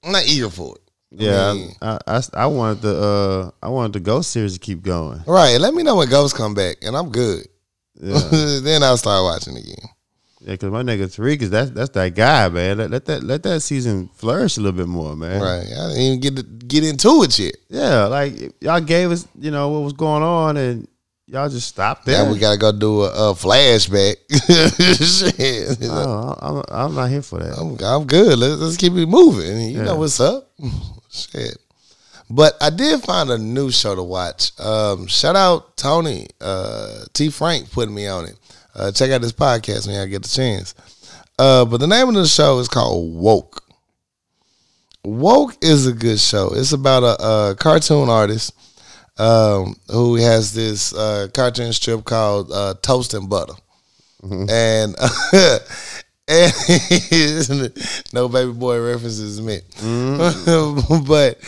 I'm not eager for it. Yeah, mean- I, I, I wanted the uh, I wanted the Ghost series to keep going. Right. Let me know when Ghosts come back, and I'm good. Yeah, then I'll start watching again. yeah, because my nigga Tariq is that's that's that guy, man. Let, let that let that season flourish a little bit more, man. Right. I didn't even get to get into it yet. Yeah, like y'all gave us, you know, what was going on, and y'all just stopped there. Now we gotta go do a, a flashback. Shit. Oh, I'm, I'm not here for that. I'm, I'm good. Let's, let's keep it moving. You Yeah. know what's up. Shit. But I did find a new show to watch. Um, shout out Tony uh, T. Frank putting me on it. Uh, check out this podcast when y'all get the chance. Uh, but the name of the show is called Woke. Woke is a good show. It's about a, a cartoon artist um, who has this uh, cartoon strip called uh, Toast and Butter, and and no baby boy references meant. but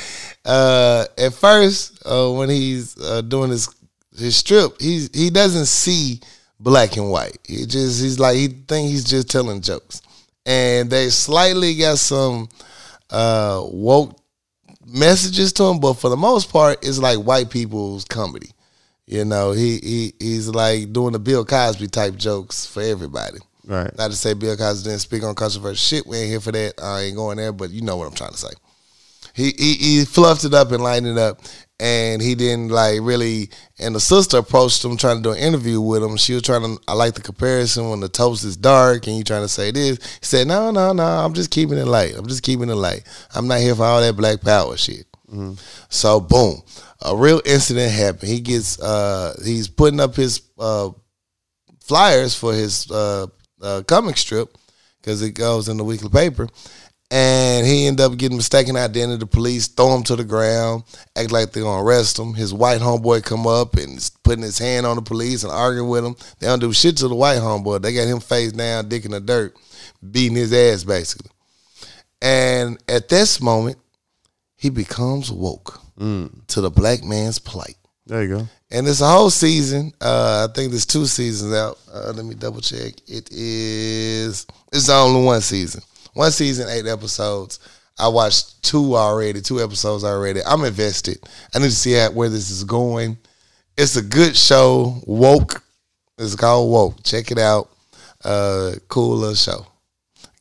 uh, at first, uh, when he's uh, doing his his strip, he's he doesn't see black and white. He just he's like he think he's just telling jokes, and they slightly got some uh, woke messages to him, but for the most part, it's like white people's comedy. You know, he he he's like doing the Bill Cosby type jokes for everybody. Right. Not to say Bill Cosby didn't speak on controversial shit. We ain't here for that. I ain't going there, but you know what I'm trying to say. He he, he fluffed it up and lined it up, and he didn't like really. And the sister approached him trying to do an interview with him. She was trying to. I like the comparison when the toast is dark and you trying to say this. He said, "No, no, no. I'm just keeping it light. I'm just keeping it light. I'm not here for all that black power shit." So boom, a real incident happened. He gets uh he's putting up his uh flyers for his uh, uh comic strip because it goes in the weekly paper. And he ended up getting mistaken identity. The police throw him to the ground, act like they're gonna arrest him. His white homeboy come up and is putting his hand on the police and arguing with him. They don't do shit to the white homeboy. They got him face down, dick in the dirt, beating his ass basically. And at this moment, he becomes woke to the black man's plight. There you go. And it's a whole season. Uh, I think there's two seasons out. Uh, let me double check. It is. It's only one season. One season, eight episodes. I watched two already. Two episodes already. I'm invested. I need to see where this is going. It's a good show. Woke. It's called Woke. Check it out. Uh, cool little show.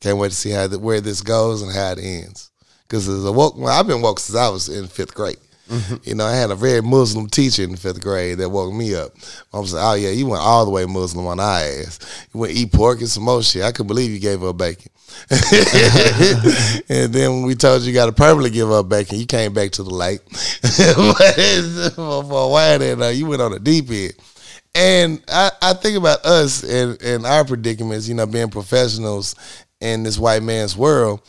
Can't wait to see how the, where this goes and how it ends. Because as a woke, I've been woke since I was in fifth grade. You know, I had a very Muslim teacher in fifth grade that woke me up. I was like, "Oh yeah, you went all the way Muslim on our ass. You went eat pork and some more shit. I couldn't believe you gave up bacon." and then when we told you you got to permanently give up bacon, you came back to the light. but for, a while uh, you went on the deep end. And I, I think about us and, and our predicaments, you know, being professionals in this white man's world.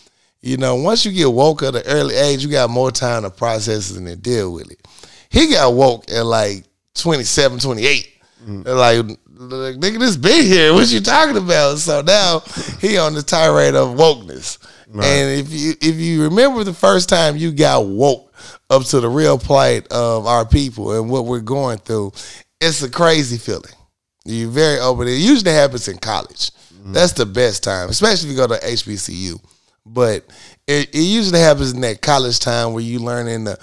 You know, once you get woke at an early age, you got more time to process it and deal with it. He got woke at like 27, 28. Mm. Like, like, nigga, this been here. What you talking about? So now he on the tirade of wokeness. And if you if you remember the first time you got woke up to the real plight of our people and what we're going through, it's a crazy feeling. You're very open. It usually happens in college. Mm. That's the best time, especially if you go to HBCU. But it, it usually happens in that college time where you learning the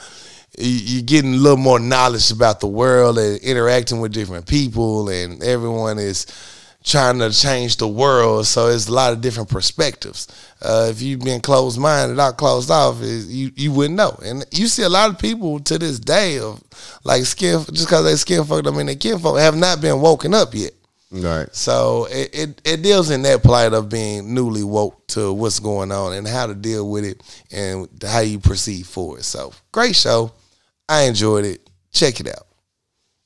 you- you're getting a little more knowledge about the world and interacting with different people, and everyone is trying to change the world. So it's a lot of different perspectives. Uh, if you've been closed minded, or closed off, you you wouldn't know. And you see a lot of people to this day of like skin just because they skin fucked. I mean, they skin folk have not been woken up yet. Right. So it, it, it deals in that plight of being newly woke to what's going on and how to deal with it and how you proceed forward. So great show. I enjoyed it. Check it out.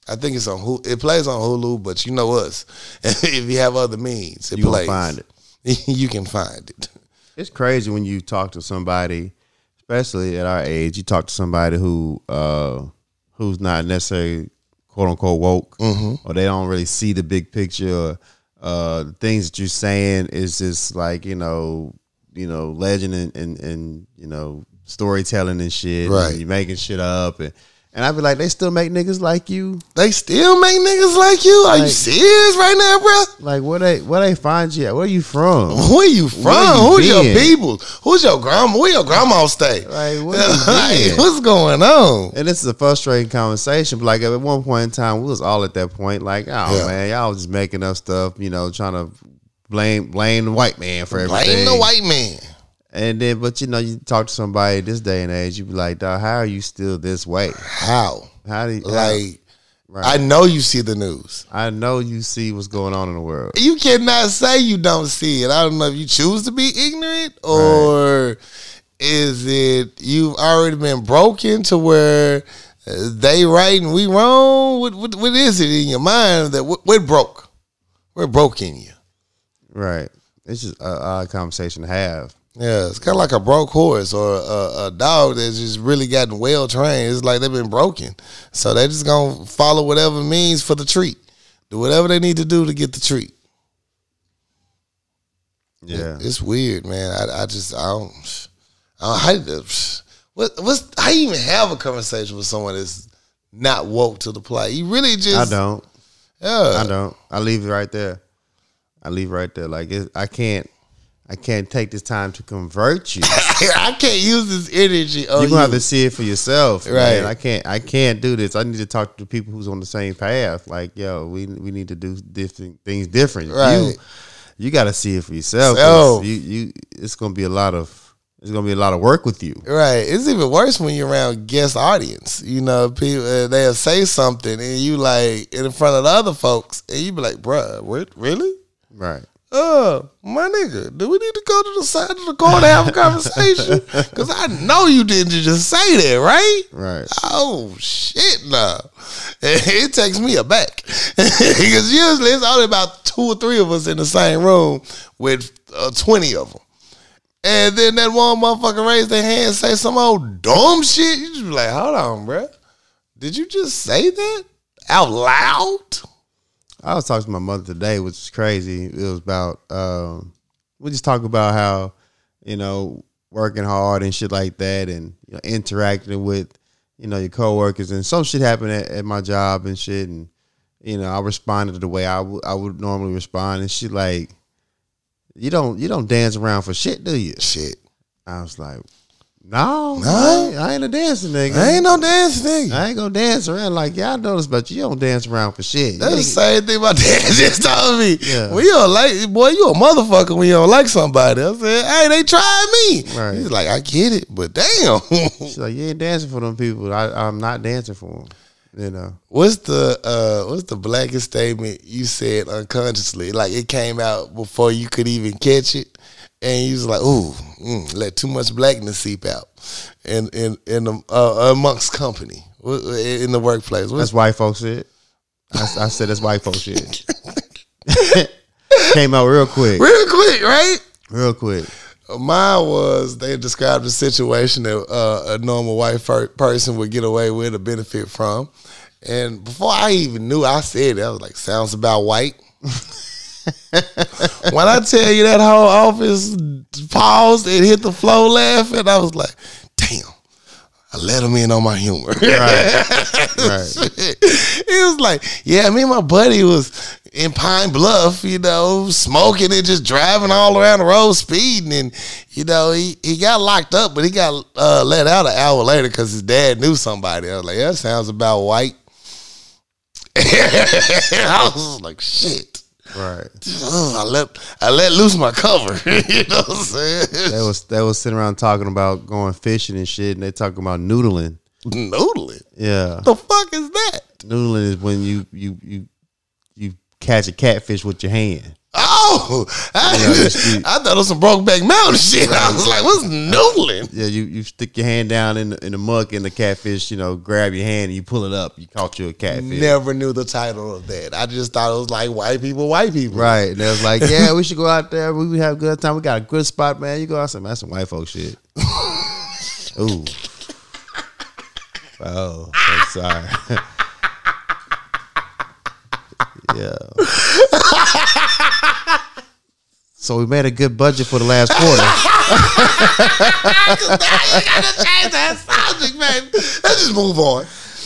I think it's on Hulu. It plays on Hulu, but you know us. if you have other means, it You plays. find it. you can find it. It's crazy when you talk to somebody, especially at our age. You talk to somebody who uh, who's not necessarily quote unquote woke, or they don't really see the big picture. Or, uh, the things that you're saying is just like you know, you know, legend and and, and you know storytelling and shit. Right. And you're making shit up and. And I'd be like, they still make niggas like you. They still make niggas like you? Are you serious right now, bro? Like, where they where they find you at? Where you from? Where you from? Where you Who's your people? Who's your grandma? Where your grandma stay? Like, Like, what's going on? And this is a frustrating conversation. But like at one point in time, we was all at that point. Like, oh Yeah. man, y'all was just making up stuff. You know, trying to blame blame the white man for everything. Blame the white man. And then, but you know, you talk to somebody this day and age, you be like, dog, how are you still this way? How? How do you Like, Right. I know you see the news. I know you see what's going on in the world. You cannot say you don't see it. I don't know if you choose to be ignorant or is it you've already been broken to where they right and we wrong? What, what, what is it in your mind that what broke? We're broke in you. Right. It's just a odd conversation to have. Yeah, it's kind of like a broke horse or a, a dog that's just really gotten well trained. It's like they've been broken, so they just gonna follow whatever means for the treat. Do whatever they need to do to get the treat. Yeah. It's weird, man. I, I just I don't. I don't how, what what's how you even have a conversation with someone that's not woke to the play? You really just I don't. Yeah, I don't. I leave it right there. I leave it right there. Like it, I can't. I can't take this time to convert you. I can't use this energy. On You're gonna have to see it for yourself, Right. right? I can't. I can't do this. I need to talk to people who's on the same path. Like, yo, we we need to do different things different. Right. You, you got to see it for yourself. Self. You, you, it's gonna be a lot of. It's gonna be a lot of work with you. Right. It's even worse when you're around guest audience. You know, people uh, they'll say something and you like in front of the other folks, and you be like, "Bruh, what? Really? Right. Uh, my nigga, do we need to go to the side of the car to have a conversation? Because I know you didn't just say that, right? Right. Oh shit, no! It takes me aback because usually it's only about two or three of us in the same room with uh, twenty of them, and then that one motherfucker raised their hand and say some old dumb shit. You just be like, hold on, bruh. Did you just say that out loud? I was talking to my mother today, which is crazy. It was about um, we just talk about how you know working hard and shit like that, and you know, interacting with you know your coworkers, and some shit happened at, at my job and shit, and you know I responded the way I would I would normally respond, and she like, you don't you don't dance around for shit, do you? Shit, I was like, no, No? I, ain't, I ain't a dancing nigga. I ain't no dance nigga. I ain't gonna dance around like y'all notice, but you don't dance around for shit. That's You the same thing my dad just told me. Yeah. You don't like, boy, you a motherfucker when you don't like somebody. I said, hey, they tried me. Right. He's like, I get it, but damn. She's like, you ain't dancing for them people. I, I'm not dancing for them. You know, what's the uh, what's the blackest statement you said unconsciously? Like it came out before you could even catch it, and you was like, ooh, mm, let too much blackness seep out, in in in the, uh, amongst company in the workplace. What's that's white folks shit. I, I said that's white folks shit. Came out real quick, real quick, right? real quick. Mine was they described a situation that uh, a normal white fir- person would get away with or benefit from. And before I even knew I said it, I was like, sounds about white. when I tell you that whole office paused and hit the floor laughing, I was like, damn, I let him in on my humor. Right. it was like, yeah, me and my buddy was in Pine Bluff, you know, smoking and just driving all around the road, speeding, and you know, he, he got locked up, but he got uh, let out an hour later because his dad knew somebody. I was like, that sounds about white. I was like, shit. Right. I let I let loose my cover. you know what I'm saying? They was they was sitting around talking about going fishing and shit, and they talking about noodling. Noodling. Yeah, The fuck is that? noodling is when you you you you catch a catfish with your hand. Oh, I, Yeah, it's- you- I thought it was some Brokeback Mountain shit. I was like, what's noodling? Yeah, you, you stick your hand down in the, in the muck and the catfish, you know, grab your hand and you pull it up. You caught you a catfish. Never knew the title of that. I just thought it was like white people, white people. Right. And they was like, yeah, we should go out there. We would have a good time. We got a good spot, man. You go out there. That's some white folk shit. Ooh. Oh, I'm sorry. Yeah. So we made a good budget for the last quarter. you gotta change that subject, man. Let's just move on.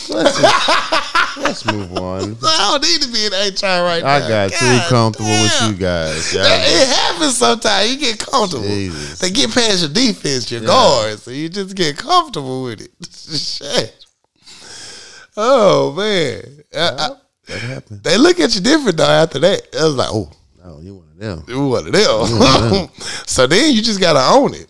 let's, let's move on. I don't need to be in HR right now. I got too God comfortable damn. with you guys. Y'all- It happens sometimes. You get comfortable. Jesus. They get past your defense, your Yeah. guards, so you just get comfortable with it. Shit. Oh man, uh, uh, I- I- That happened. they look at you different though. After that, I was like, oh, Oh, you one of them. you one of them. so then you just gotta own it.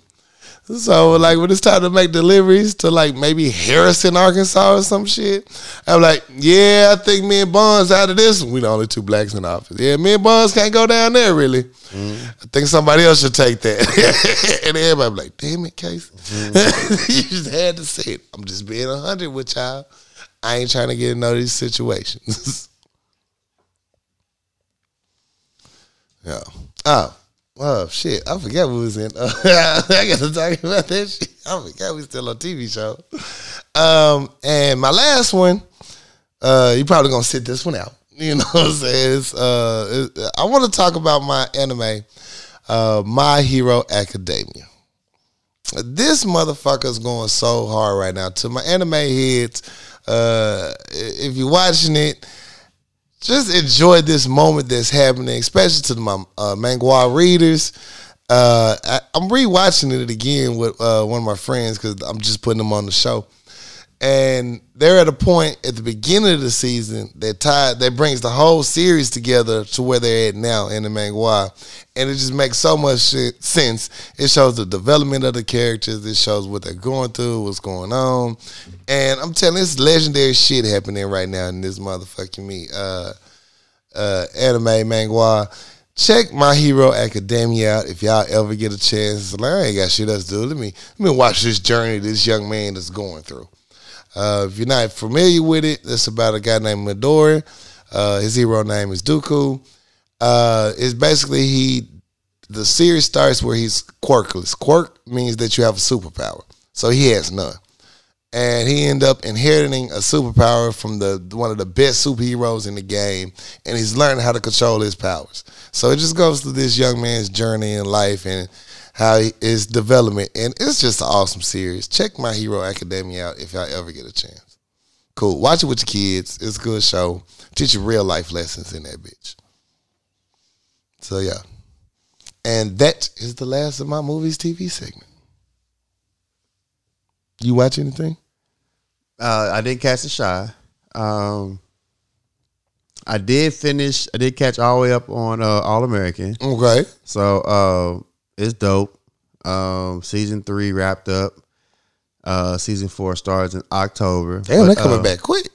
So like when it's time to make deliveries to like maybe Harrison, Arkansas or some shit, I'm like, yeah, I think me and Bonds out of this. We the only two blacks in the office. Yeah, me and Bonds can't go down there really. Mm-hmm. I think somebody else should take that. and everybody be like, damn it, Case. Mm-hmm. you just had to say it. I'm just being a hundred with y'all. I ain't trying to get in none of these situations. yeah. Oh. Oh shit! I forgot we was in. I got to talk about that shit. I forgot we still on TV show. Um, and my last one, uh, you probably gonna sit this one out. You know what I'm saying? It's, uh, I want to talk about my anime, uh, My Hero Academia. This motherfucker's going so hard right now. To my anime heads, uh, if you're watching it, just enjoy this moment that's happening, especially to my uh, manga readers. Uh, I, I'm rewatching it again with uh, one of my friends because I'm just putting them on the show, and they're at a point at the beginning of the season that tied that brings the whole series together to where they're at now in the manga, and it just makes so much sense. It shows the development of the characters. It shows what they're going through, what's going on, and I'm telling you, it's legendary shit happening right now in this motherfucking me. Uh, uh, anime manga. Check My Hero Academia out if y'all ever get a chance. I ain't got shit else to do. Let me let me watch this journey this young man is going through. Uh, if you're not familiar with it, it's about a guy named Midori. Uh, his hero name is Deku. Uh, it's basically he. The series starts where he's quirkless. Quirk means that you have a superpower, so he has none and he end up inheriting a superpower from the one of the best superheroes in the game, and he's learning how to control his powers. So it just goes through this young man's journey in life and how he, his development, and it's just an awesome series. Check My Hero Academia out if y'all ever get a chance. Cool, watch it with your kids. It's a good show. Teach you real life lessons in that bitch. So yeah, and that is the last of my movies TV segment. You watch anything? Uh, I didn't catch the Chi. Um, I did finish. I did catch all the way up on uh, All American. Okay. So uh, it's dope. Um, season three wrapped up. Uh, season four starts in October. Damn, But, they coming uh, back quick.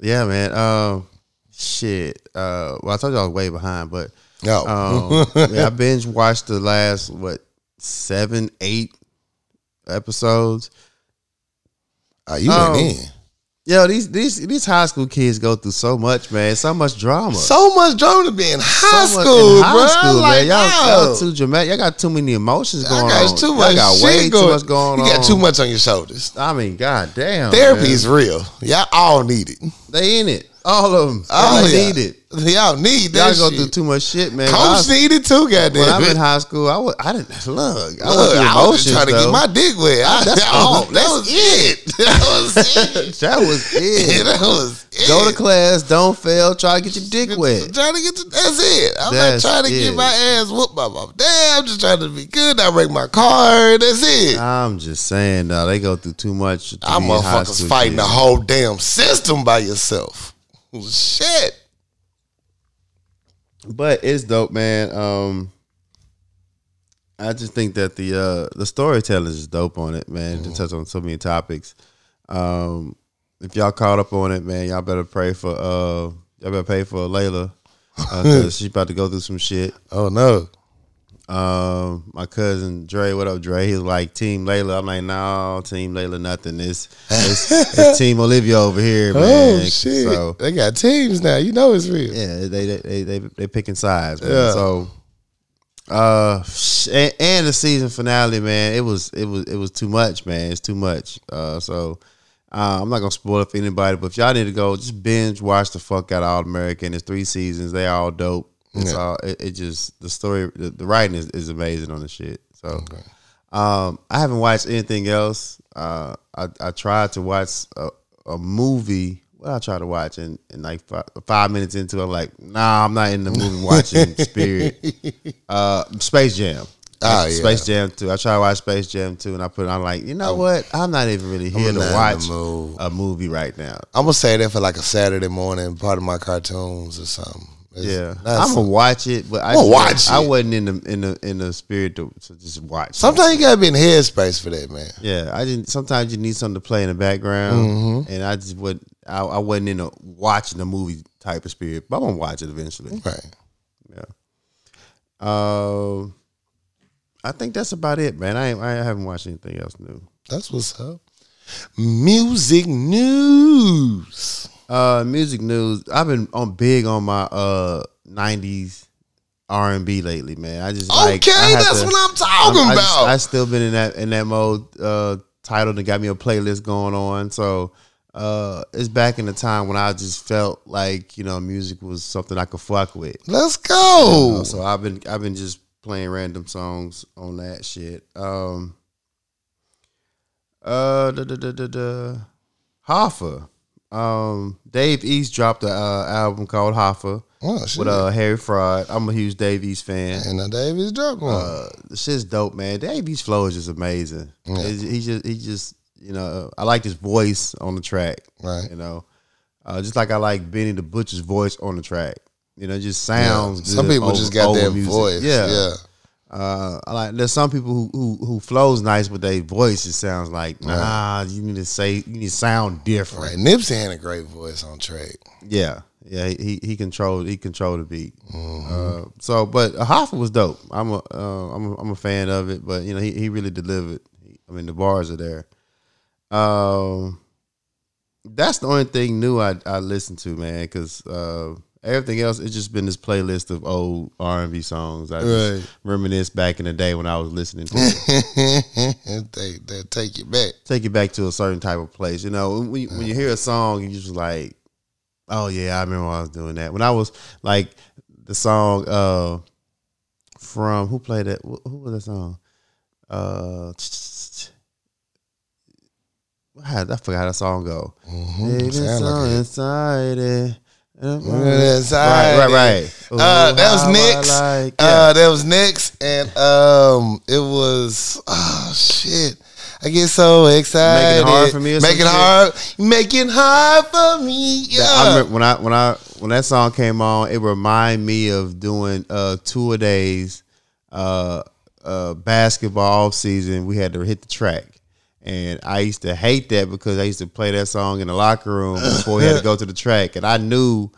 Yeah, man. Um, shit. Uh, well, I told you I was way behind, but Oh. um, yeah, I binge watched the last what seven, eight episodes. oh, you um, went in. Yo, these these these high school kids go through so much, man. So much drama. So much drama to be in high So school, in high bro. school, like, man. Y'all, y'all too dramatic. Y'all got too many emotions Y'all going got on. too Y'all much got way going. too much going you on. got too much on your shoulders. I mean, god damn. Therapy man. is real. Y'all all need it. They in it. All of them. All oh, Y'all y'all. need it. Y'all need that. Y'all that go through too much shit, man. Coach was- need it too, goddamn. when I'm in high school, I was I didn't look. I Look, I was just trying to get my dick wet. I, That's all. That That's was it. That was it. that was it. that was it. Go to class, don't fail, try to get your dick wet. Trying to get to, that's it. I'm That's not trying to get my ass whooped by my dad. I'm just trying to be good. I break my car. That's it. I'm just saying, though, they go through too much. I'm be a high motherfuckers fighting kid. the whole damn system by yourself. Shit. But it's dope, man. Um, I just think that the uh the storytelling is dope on it, man. Mm-hmm. To touch on so many topics. Um, if y'all caught up on it, man, y'all better pray for uh y'all better pray for Layla because she's about to go through some shit. Oh no. Um, my cousin Dre, what up, Dre? He's like Team Layla. I'm like, no, Team Layla, nothing. It's it's, it's Team Olivia over here, man. oh shit. So they got teams now. You know it's real. yeah, they they they they, they picking sides, man. Yeah. So, uh, and, and the season finale, man, it was it was it was too much, man. It's too much. Uh, so. Uh, I'm not gonna spoil it for anybody, but if y'all need to go, just binge watch the fuck out of All American. It's three seasons. They all dope. It's Yeah. all it, it just the story, the, the writing is, is amazing on the shit. So, um, I haven't watched anything else. Uh, I I tried to watch a, a movie what I try to watch, and, and like five, five minutes into, it, I'm like, nah, I'm not in the movie watching Spirit. Uh, Space Jam. Oh, yeah. Space Jam 2. I try to watch Space Jam 2, and I put it on like, you know what? I'm not even really here to not in the watch a movie right now. I'm gonna say that for like a Saturday morning, part of my cartoons or something. It's- Yeah, I'm gonna watch it, but I, just- watch I it. wasn't in the in the in the spirit to, to just watch. sometimes you gotta be in headspace for that, man. Yeah, I didn't. Sometimes you need something to play in the background, Mm-hmm. and I just would. I, I wasn't in a watching the movie type of spirit, but I'm gonna watch it eventually. Right. Yeah. Um, I think that's about it, man. I I haven't watched anything else new. That's what's up. Music news. Uh, music news. I've been on big on my uh '90s R and B lately, man. I just like. okay, I that's to- what I'm talking I about. just- I still been in that in that mode. Uh, titled and got me a playlist going on. So uh, it's back in the time when I just felt like you know music was something I could fuck with. Let's You go. know, so I've been I've been just playing random songs on that shit. Um. Uh, da, da, da, da, da. Hoffa. Um, Dave East dropped an uh, album called Hoffa Oh, with uh Harry Fraud. I'm a huge Dave East fan. and now Davis dropped one. Uh, the shit's dope, man. Dave East flow is just amazing. Yeah. He just he just you know I like his voice on the track. right. You know, uh, just like I like Benny the Butcher's voice on the track. You know, it just sounds. Some good people just got that music. voice. Yeah, Yeah. Uh, like. There's some people who who who flows nice, but their voice it sounds like nah. You need to say you need to sound different. Right. Nipsey had a great voice on track. Yeah, yeah. He he controlled he controlled the beat. Mm-hmm. Uh, so, but Hoffa was dope. I'm a uh, I'm a, I'm a fan of it. But you know, he he really delivered. I mean, the bars are there. Um, that's the only thing new I I listened to, man. Because uh, everything else it's just been this playlist of old R and B songs. I just Right. reminisce back in the day when I was listening to. it. they they take you back. Take you back to a certain type of place. You know, when you, when you hear a song, you just like, oh yeah, I remember when I was doing that. When I was like the song uh from who played that? Who was that song? Uh, I forgot how that song go. Mhm. Baby, so like inside it. Right, right, right. Uh, that was Ooh, how I Next. like- Uh, that was next, and um, it was oh shit. I get so excited. Making hard for me Making hard, making hard for me. Yeah. I when I when I when that song came on, it reminded me of doing uh two a days, uh uh basketball off season. We had to hit the track. And I used to hate that because I used to play that song in the locker room before we had to go to the track. And I knew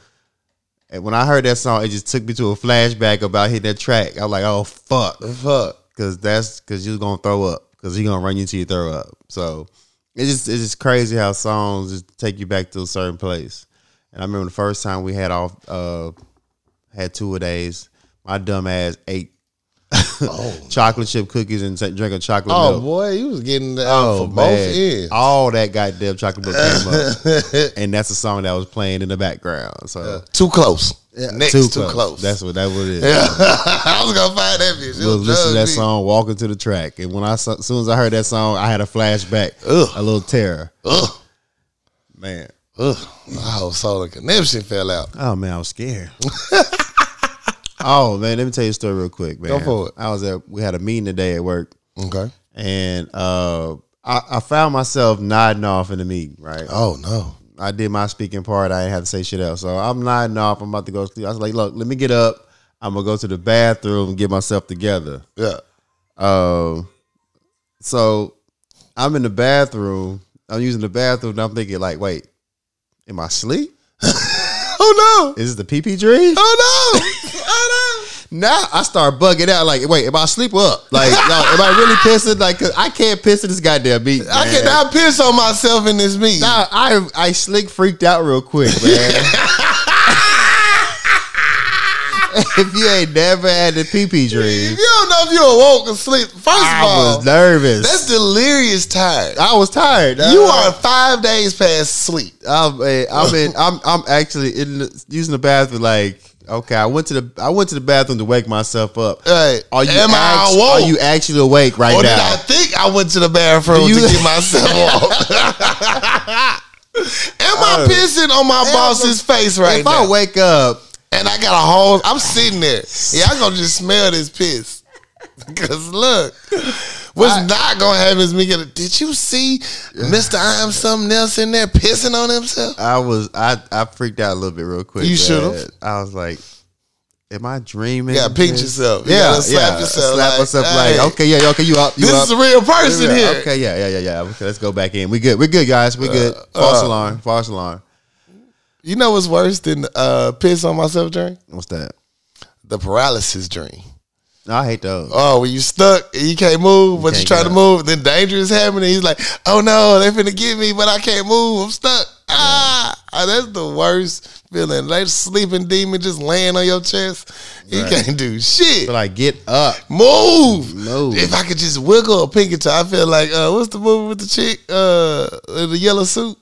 and when I heard that song, it just took me to a flashback about hitting that track. I was like, oh fuck. Fuck. Cause that's cause you're gonna throw up. Cause you're gonna run you till you throw up. So it's just it's just crazy how songs just take you back to a certain place. And I remember the first time we had off uh had two a days, my dumb ass ate chocolate chip cookies and drank a chocolate Oh milk. boy, you was getting that uh, Oh, for both ends. All that goddamn chocolate milk came up. and that's the song that was playing in the background. So Too close. Next, too, close. That's what that what it is. I was gonna find that bitch. It was was listening to that me. song, walking to the track, and when I as soon as I heard that song, I had a flashback, Ugh. a little terror. Ugh, Man, ugh. My whole solar connection fell out. oh man, I was scared. Oh man, let me tell you a story real quick, man. Go for it. I was at we had a meeting today at work, Okay. and uh, I, I found myself nodding off in the meeting. Right, Oh no. I did my speaking part. I didn't have to say shit else, so I'm nodding off. I'm about to go to sleep. I was like, look, let me get up. I'm gonna go to the bathroom and get myself together. Yeah. Um, so I'm in the bathroom. I'm using the bathroom. And I'm thinking, like, wait, am I asleep? Oh no. Is this the PP dream? Oh no. Now I start bugging out. Like, wait, am I sleep up? Like, yo, am I really pissing? Like, cause I can't piss in this goddamn beat. I man. cannot piss on myself in this meeting. Nah, I I slick freaked out real quick, man. if you ain't never had the PP If dream, you don't know if you awoke or sleep, first of all, I was nervous. that's delirious tired. I was tired. You are five days past sleep. I'm, I'm in. I'm. I'm actually in the, using the bathroom. Like, okay, I went to the. I went to the bathroom to wake myself up. Hey, Are you? am I act- awoke? Are you actually awake right or did now? I think I went to the bathroom you- to get myself off? Am I pissing on my boss's face right if now? I wake up, and I got a whole. I'm sitting there. Y'all gonna just smell this piss. Cause look, what's not gonna happen is me get. Did you see Mister I'm something else in there pissing on himself? I was I I freaked out a little bit real quick. You should've. I was like, "Am I dreaming?" Yeah, pinch yourself. You Yeah, slap yeah. yourself Slap like, yourself hey, like, okay, yeah, okay, you up? You This up? is a real person Yeah, here. Okay, yeah, yeah, yeah, yeah. Okay, let's go back in. We good. We're good, guys. We good. False uh, alarm. False alarm. You know what's worse than uh, piss on myself dream? What's that? The paralysis dream. No, I hate those. Oh, when you stuck and you can't move, but you can't try to move, then danger is happening. He's like, "Oh no, they finna get me, but I can't move. I'm stuck." Ah, Ah, that's the worst feeling. Like sleeping demon just laying on your chest. You can't do shit. But like, get up. Move. Move. If I could just wiggle a pinky toe, I feel like uh, what's the movie with the chick uh, in the yellow suit?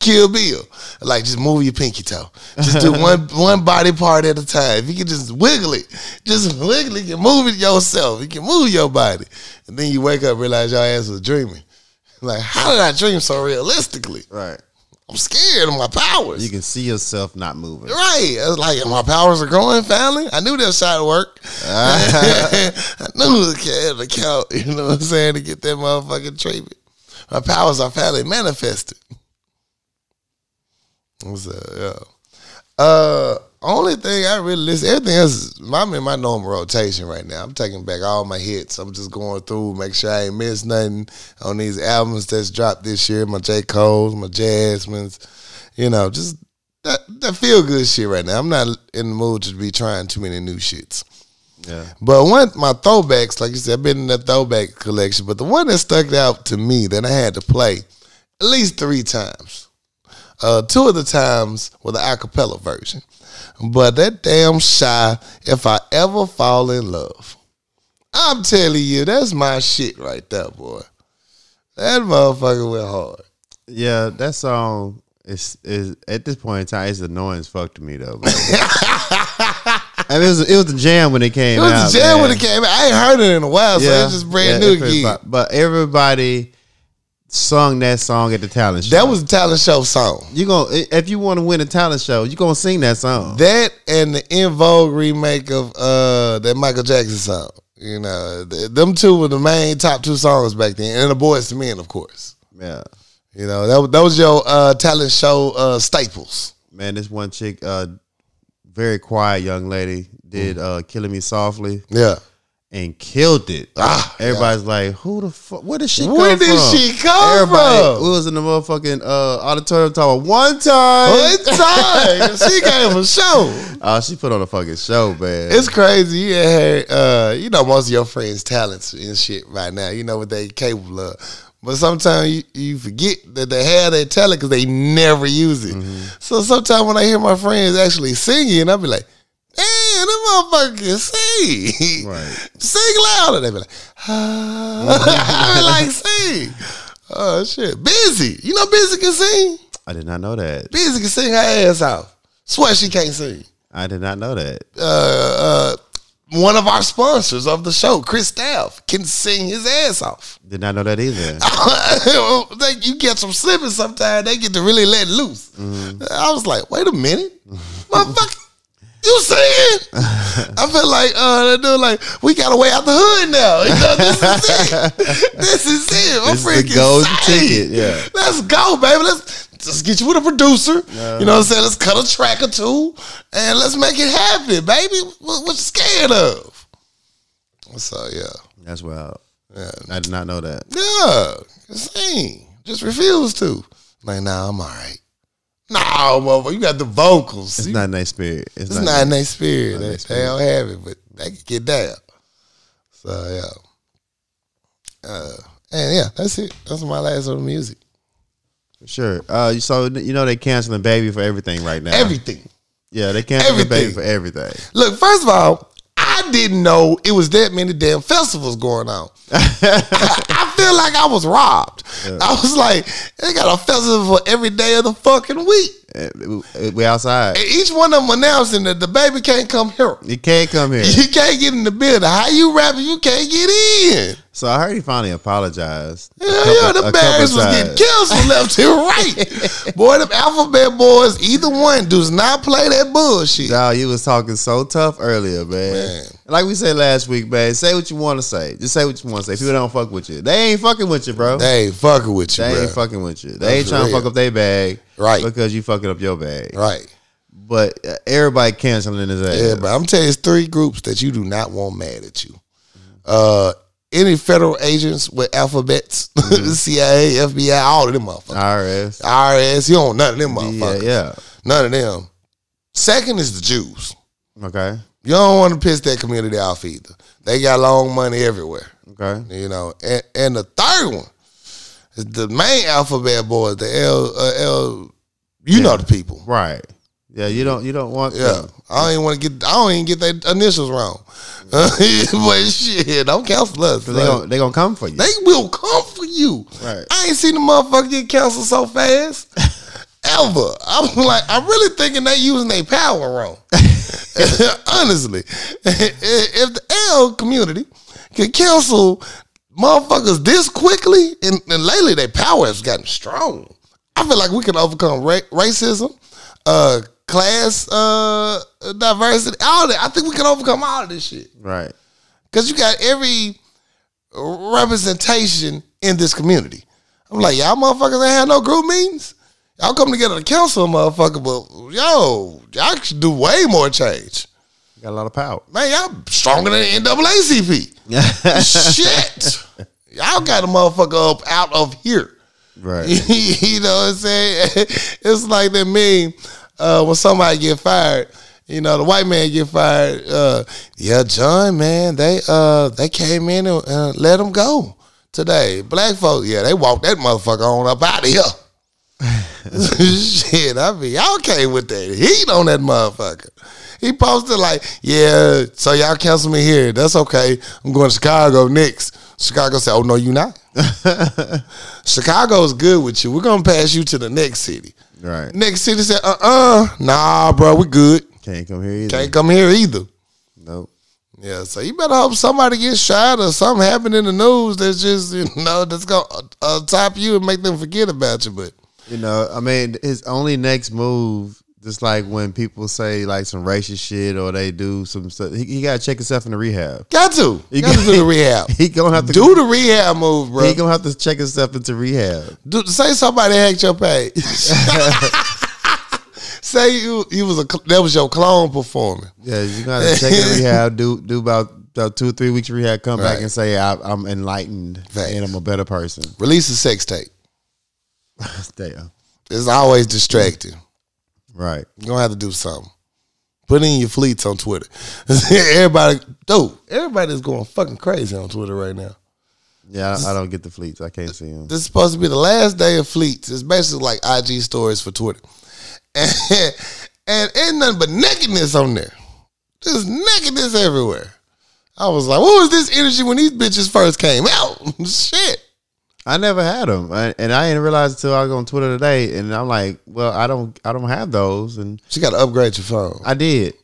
Kill Bill. Like just move your pinky toe. Just do one one body part at a time. If you can just wiggle it, just wiggle it, you can move it yourself. You can move your body. And then you wake up, realize your ass was dreaming. Like, how did I dream so realistically? Right. I'm scared of my powers. You can see yourself not moving. Right. I was like, my powers are growing finally. I knew that shot work. Ah. I knew it had to count, you know what I'm saying, to get that motherfucking treatment. My powers are finally manifested. So, yeah. Uh, only thing I really listen, everything else, is, I'm in my normal rotation right now. I'm taking back all my hits. I'm just going through, make sure I ain't miss nothing on these albums that's dropped this year. My J. Cole's, my Jazmine's, you know, just that, that feel good shit right now. I'm not in the mood to be trying too many new shits. Yeah. But one my throwbacks, like you said, I've been in the throwback collection. But the one that stuck out to me that I had to play at least three times. Uh, two of the times with the acapella version. But that damn Shai, if I ever fall in love. I'm telling you, that's my shit right there, boy. That motherfucker went hard. Yeah, that song is is at this point in time it's annoying as fuck to me though. I mean, it was it was the jam when it came It was out. a jam when it came out. I ain't heard it in a while, so it's just brand yeah, new again. But everybody sung that song at the talent show. That was a talent show song. you gonna if you want to win a talent show, you gonna sing that song. That and the En Vogue remake of uh that Michael Jackson song. You know, th- them two were the main top two songs back then, and the Boyz II Men, of course. yeah, You know, that was- those your uh, talent show uh, staples. man, this one chick, uh, very quiet young lady, did uh, "Killing Me Softly" Yeah. And killed it. Ah, Everybody's like, "Who the fuck? Where did she come Where from?" did she come Everybody from? we was in the motherfucking uh, auditorium talking one time. One time she gave a show. Oh, she put on a fucking show, man. It's crazy. You had, uh, you know, most of your friends' talents and shit right now. You know what they capable of. But sometimes you, you forget that they have that talent because they never use it. So sometimes when I hear my friends actually singing, I'll be like, damn, that motherfucker sing. Right. Sing louder. They be like, ah. I be like, sing. Oh, shit. Busy. You know Busy can sing? I did not know that. Busy can sing her ass off. Swear she can't sing I did not know that. uh, uh, one of our sponsors of the show, Chris Style, can sing his ass off. Did not know that either. they, you get some slipping sometimes, they get to really let loose. I was like, wait a minute. Motherfucker, you singing? I feel like uh, do like, we got to way out the hood now. You know, this is it. This is it. I'm This freaking golden ticket, yeah. Let's go, baby. Let's just get you with a producer. You know what I'm saying? Let's cut a track or two and let's make it happen, baby. What, what you scared of? So yeah, That's wild. yeah, I did not know that. yeah. Sing. Just refuse to. Like, nah, I'm all right. No, motherfucker, you got the vocals. It's You- not in their spirit. It's, it's not. not in their spirit. They, they don't have it, but they can get down. So yeah. Uh, and yeah, that's it. That's my last of the music. For sure. Uh, so you know they canceling baby for everything right now. Everything. yeah, they canceling everything. baby for everything. Look, first of all, I didn't know it was that many damn festivals going on. I, I feel like I was robbed. I was like, they got a festival for every day of the fucking week. Uh, we outside. And each one of them announcing that DaBaby can't come here. You can't come here. You can't get in the building. How you rapping? You can't get in. So I heard he finally apologized. Yeah, yeah, the couple was getting times. canceled left and right. Boy, them alphabet boys, either one does not play that bullshit. Dog, you was talking so tough earlier, man. Man. Like we said last week, man. Say what you want to say. Just say what you want to say. People don't fuck with you. They ain't fucking with you, bro. They, They ain't fucking with you, ain't bro. fucking with you. They No, ain't trying to fuck up their bag, Right. Because you fucking up your bag, Right. But uh, everybody canceling his ass. Yeah, but I'm telling you, it's three groups that you do not want mad at you. Uh, any federal agents with alphabets, CIA, FBI, all of them motherfuckers. IRS. IRS, you don't none of them motherfuckers. yeah. None of them. Second is the Jews. Okay. You don't want to piss that community off either. They got long money everywhere. Okay. You know, and, and the third one the main alphabet boys, the L, uh, L. You know the people. Right. Yeah, you don't you don't want Yeah, them. I don't even want to get. I don't even get their initials wrong. but shit, don't cancel us. they gonna they gonna come for you. They will come for you. Right. I ain't seen the motherfucker get canceled so fast. Ever. I'm like, I'm really thinking they using their power wrong. Honestly. If the L community can cancel motherfuckers this quickly, and, and lately their power has gotten strong. I feel like we can overcome ra- racism, uh, class uh, diversity, all that. I think we can overcome all of this shit. right. Because you got every representation in this community. I'm like, y'all motherfuckers ain't had no group meetings. Y'all come together to counsel a motherfucker, but yo, y'all should do way more change. Got a lot of power. Man, y'all stronger than NAACP. Shit. Y'all got a motherfucker up out of here. Right. you know what I'm saying? It's like that meme uh, when somebody get fired. You know, the white man get fired. Uh, yeah, John, man, they uh they came in and uh, let him go today. Black folks, yeah, they walked that motherfucker on up out of here. Shit, I mean, y'all came with that heat on that motherfucker. He posted like, yeah, so y'all cancel me here. That's okay. I'm going to Chicago next. Chicago said, oh, no, you not. Chicago's good with you. We're gonna pass you to the next city. Right. Next city said, uh uh nah, bro, we good. Can't come here either. Can't come here either. Nope. Yeah, so you better hope somebody gets shot or something happened in the news that's just you know that's gonna uh, top you and make them forget about you. But You know, I mean, his only next move, just like when people say like some racist shit or they do some stuff, he, he gotta check himself in the rehab. got to, You got to do the rehab. He gonna have to Do the rehab move, bro. He gonna have to check himself into rehab. Do, say somebody hacked your page. say you you was a that was your clone performing. Yeah, you gotta check in rehab. Do do about, about two or three weeks rehab. Come back and say I, I'm enlightened Facts. and I'm a better person. Release a sex tape. Damn. It's always distracting. Right. You're gonna have to do something. Put in your fleets on Twitter. everybody, dude, everybody's going fucking crazy on Twitter right now. Yeah, I, I don't get the fleets. I can't see them. This is supposed to be the last day of fleets. It's basically like IG stories for Twitter. And, and ain't nothing but nakedness on there. Just nakedness everywhere. I was like, what was this energy when these bitches first came out? Shit. I never had them, I, and I didn't realize until I was on Twitter today, and I'm like, well, I don't, I don't have those, and She got to upgrade your phone. I did,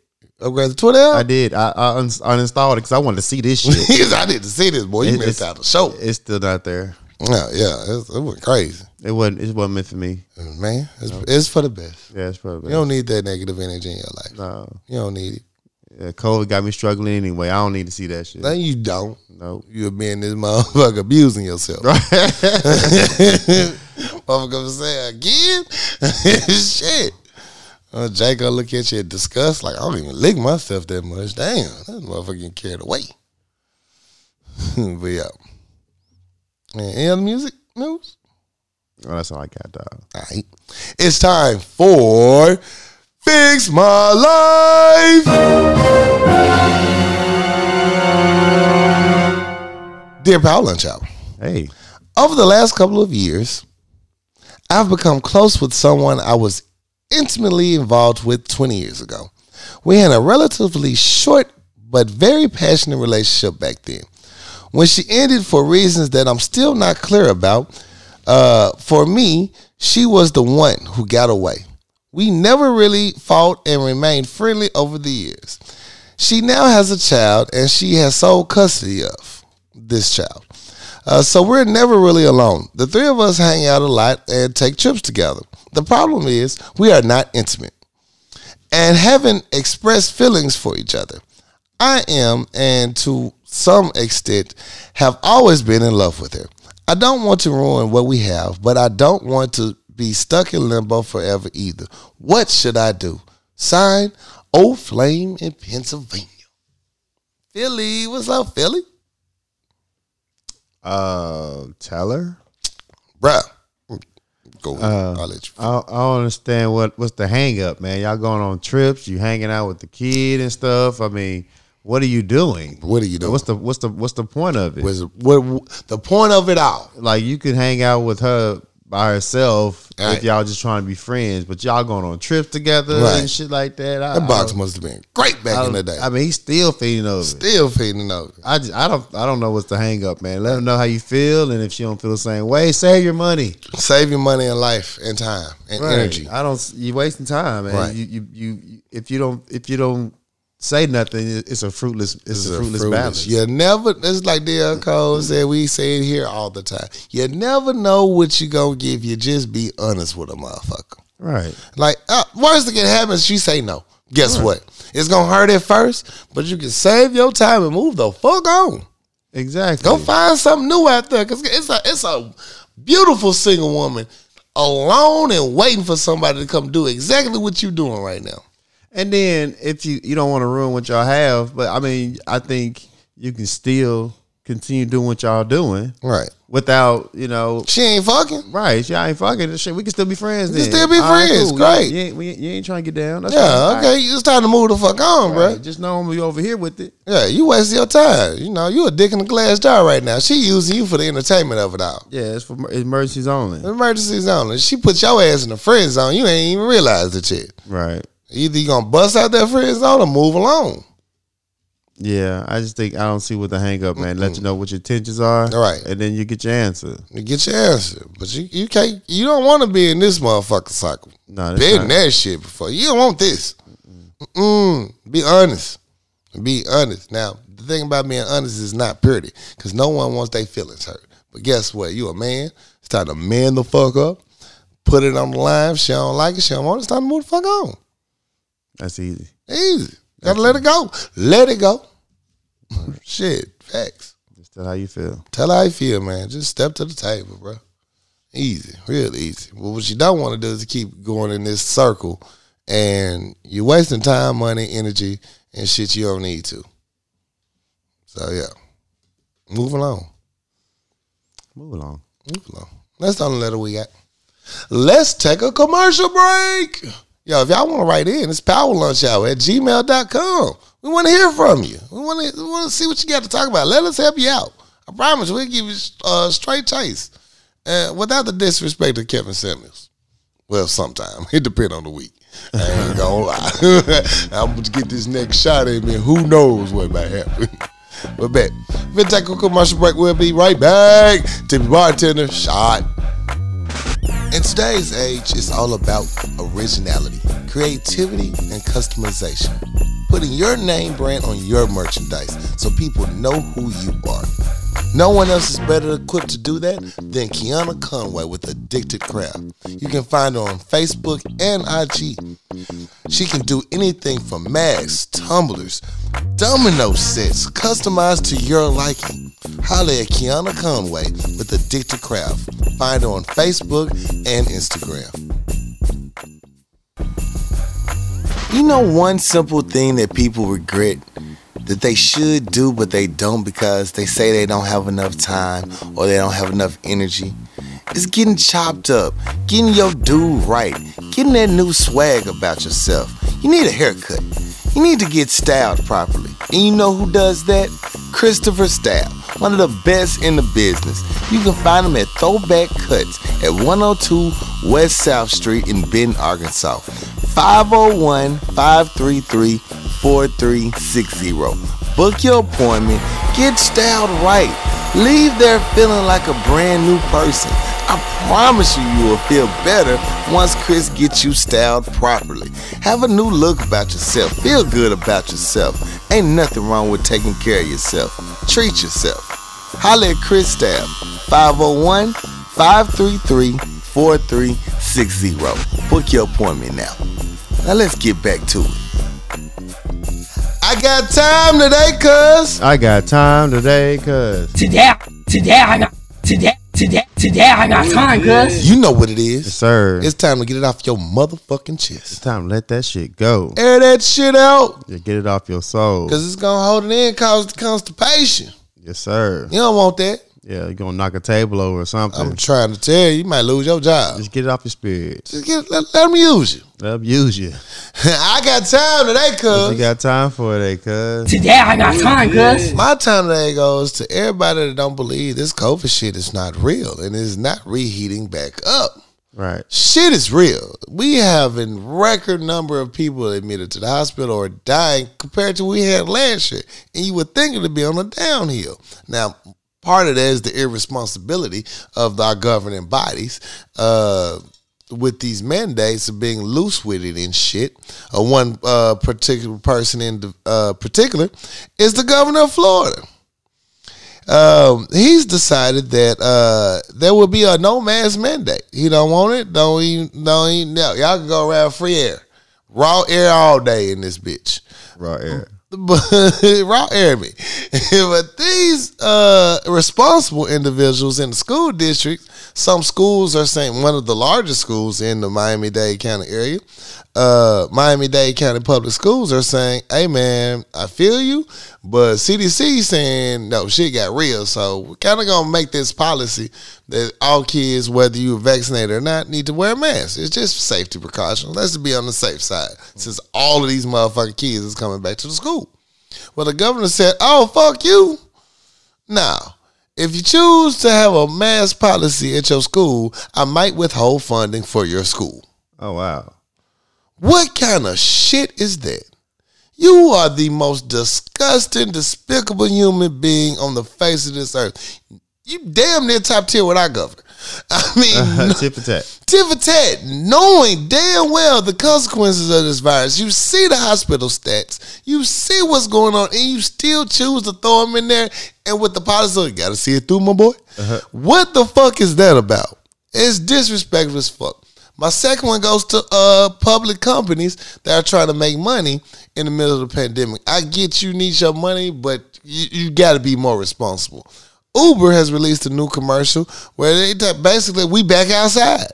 Upgrade the Twitter I did, I, I un- uninstalled it because I wanted to see this shit. I didn't see this, boy. You It- missed out the show. it's still not there. Yeah, yeah. It went crazy. It wasn't, it wasn't meant for me. Man, it's, it's for the best. Yeah, it's probably. You don't need that negative energy in your life. no, You don't need it. Yeah, COVID got me struggling anyway. I don't need to see that shit. No, you don't. Nope. You're being this motherfucker abusing yourself. Right. motherfucker say again? Shit. Uh, Jake gonna look at you in disgust like I don't even lick myself that much. Damn, that motherfucker getting carried away. but yeah. Man, any other music news? Oh, that's all I got, dog. All right. It's time for Fix My Life. Dear Power Lunch Hour, Hey, over the last couple of years, I've become close with someone I was intimately involved with 20 years ago. We had a relatively short but very passionate relationship back then. When she ended for reasons that I'm still not clear about, uh, for me, she was the one who got away. We never really fought and remained friendly over the years. She now has a child and she has sole custody of this child. Uh, so we're never really alone. The three of us hang out a lot and take trips together. The problem is we are not intimate and haven't expressed feelings for each other. I am, and to some extent, have always been in love with her. I don't want to ruin what we have, but I don't want to be stuck in limbo forever either. What should I do? Sign Old Flame in Pennsylvania. Philly, what's up, Philly? Uh, tell her. Bruh. Go. Uh, I'll let you. I, I don't understand what what's the hang up, man. Y'all going on trips, you hanging out with the kid and stuff. I mean, what are you doing? What are you doing? What's the what's the what's the point of it? Was what the point of it all? like you could hang out with her by herself Right. if y'all just trying to be friends, but y'all going on trips together Right. and shit like that. I, That box I, must have been great back I, in the day. I mean, he's still feeding over. Still feeding over. I just, I don't I don't know what's the hang up, man. Let her know how you feel, and if she don't feel the same way, save your money. Save your money and life and time and Right. energy. I don't. You wasting time, man. Right. You, you you if you don't if you don't say nothing, it's a fruitless it's, It's a fruitless, fruitless. balance. You never. It's like D.L. Cole said. We say it here all the time. You never know what you gonna give. You just be honest with a motherfucker. Right. Like uh, worst that can happen is she say no. Guess what? It's gonna hurt at first, but you can save your time and move the fuck on. Exactly. Go find something new out there because it's a it's a beautiful single woman alone and waiting for somebody to come do exactly what you're doing right now. And then if you you don't want to ruin what y'all have, but I mean, I think you can still continue doing what y'all doing Right. without you know. She ain't fucking. Right, y'all ain't fucking shit. We can still be friends. We can still be All friends. Great. You ain't, we ain't- you ain't trying to get down. That's Yeah, okay. It's time to move the fuck on, All bro. Just know I'm gonna be over here with it. Yeah, you wasting your time. You know, you a dick in a glass jar right now. She using you for the entertainment of it all. Yeah, it's for emergencies only. Emergencies only. She put your ass in the friend zone. You ain't even realize the shit. Right. Either you gonna bust out that friend zone or move along. Yeah, I just think I don't see what the hang up, man. Let you know what your intentions are, All right. and then you get your answer. You get your answer. But you, you can't you don't want to be in this motherfucking cycle. No, that's Been in not- that shit before. You don't want this. Mm-mm. Be honest. Be honest. Now, the thing about being honest is not purity. Because no one wants their feelings hurt. But guess what? You a man. It's time to man the fuck up. Put it on the line. If she don't like it, she don't want it. It's time to move the fuck on. That's easy. Easy. Gotta let it go. Let it go. Shit. Facts. Just tell how you feel. Tell how you feel, man. Just step to the table, bro. Easy, real easy. Well, what you don't want to do is keep going in this circle, and you're wasting time, money, energy, and shit you don't need to. So yeah, move along, Move along. move along. That's the only letter we got. Let's take a commercial break. Yo, if y'all want to write in, it's power lunch hour at gmail.com. We want to hear from you. We want to want to see what you got to talk about. Let us help you out. I promise we'll give you uh, straight taste uh, without the disrespect of Kevin Samuels. Well, sometime. It depends on the week. I ain't gonna lie. I'm gonna get this next shot in me. Who knows what might happen. But bet. We'll take a commercial break. We'll be right back. Tippy Bartender, shot. In today's age, it's all about originality, creativity, and customization. Putting your name brand on your merchandise so people know who you are. No one else is better equipped to do that than Kiana Conway with Addicted Craft. You can find her on Facebook and IG. She can do anything from masks, tumblers, domino sets, customized to your liking. Holla at Kiana Conway with Addicted Craft. Find her on Facebook and Instagram. You know one simple thing that people regret that they should do but they don't because they say they don't have enough time or they don't have enough energy It's getting chopped up, getting your dude right, getting that new swag about yourself. You need a haircut. You need to get styled properly. And you know who does that? Christopher Style, one of the best in the business. You can find him at Throwback Cuts at 102 West South Street in Benton, Arkansas. 501 533 4360. Book your appointment, get styled right, leave there feeling like a brand new person. I promise you, you will feel better once Chris gets you styled properly. Have a new look about yourself. Feel good about yourself. Ain't nothing wrong with taking care of yourself. Treat yourself. Holla at Chris Style, 501 533 4360. Book your appointment now. Now let's get back to it. I got time today, cuz. I got time today, cuz. Today, today I got today, today, today I got time, cuz. You know what it Yes, sir. It's It's time to get it off your motherfucking chest. It's time to let that shit go. Air that shit out. Yeah, get it off your soul. Cause it's gonna hold it in, cause constipation. Yes, sir. You don't want that. Yeah, you're gonna knock a table over or something. I'm trying to tell you, you might lose your job. Just get it off your spirit. Just get let, let them use you. Let them use you. I got time today, cuz. You cuz. got time for it, eh, cuz. Today I got time, cuz. My time today goes to everybody that don't believe this COVID shit is not real and is not reheating back up. Right. Shit is real. We have a record number of people admitted to the hospital or dying compared to what we had last year. And you would think it would be on a downhill. Now, part of that is the irresponsibility of our governing bodies. Uh with these mandates of being loose with it and shit, uh, one uh, particular person in the, uh, particular is the governor of Florida um, he's decided that uh, there will be a no mask mandate. He don't want it. Don't even. Don't even. No, y'all can go around free air, raw air all day in this bitch. Raw air. But raw but these uh, responsible individuals in the school district, some schools are saying one of the largest schools in the Miami Dade County area, uh, Miami Dade County Public Schools are saying, "Hey man, I feel you, but CDC saying no, shit got real. So we're kind of gonna make this policy that all kids, whether you're vaccinated or not, need to wear masks. It's just safety precaution. Let's be on the safe side, since all of these motherfucking kids is coming back to the school." Well, the governor said, "Oh fuck you." Now, if you choose to have a mask policy at your school, I might withhold funding for your school. Oh wow. What kind of shit is that? You are the most disgusting, despicable human being on the face of this earth. You damn near top tier with our governor. I mean, uh-huh, Tip for tat. tit for tat, knowing damn well the consequences of this virus. You see the hospital stats. You see what's going on, and you still choose to throw them in there. And with the policy, you got to see it through, my boy. Uh-huh. What the fuck is that about? It's disrespectful as fuck. My second one goes to uh public companies that are trying to make money in the middle of the pandemic. I get you need your money, but you, you got to be more responsible. Uber has released a new commercial where they t- basically we back outside.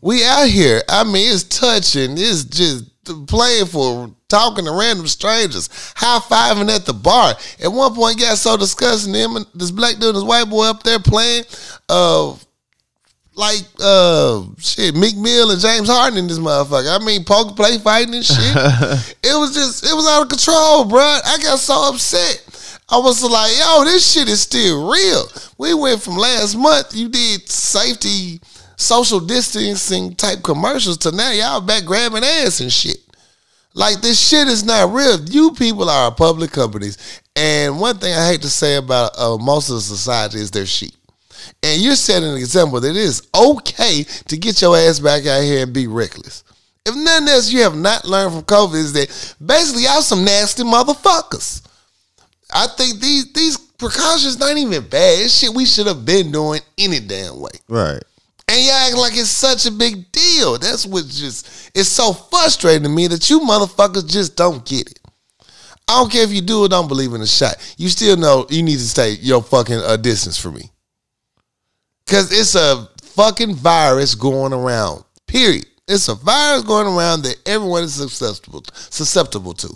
We out here. I mean, it's touching. It's just playing for talking to random strangers, high fiving at the bar. At one point, got so disgusting. Him and this black dude and this white boy up there playing, uh, like uh, shit, Meek Mill and James Harden in this motherfucker. I mean, poker play fighting and shit. it was just, it was out of control, bro. I got so upset. I was like, yo, this shit is still real. We went from last month, you did safety, social distancing type commercials to now y'all back grabbing ass and shit. Like this shit is not real. You people are public companies, and one thing I hate to say about uh, most of the society is they're sheep. And you're setting an example that it is okay to get your ass back out here and be reckless. If nothing else you have not learned from COVID is that basically y'all some nasty motherfuckers. I think these these precautions not even bad. It's shit we should have been doing any damn way. Right. And y'all act like it's such a big deal. That's what just it's so frustrating to me that you motherfuckers just don't get it. I don't care if you do or don't believe in the shot. You still know you need to stay your fucking uh, distance from me. Cause it's a fucking virus going around. Period. It's a virus going around that everyone is susceptible susceptible to,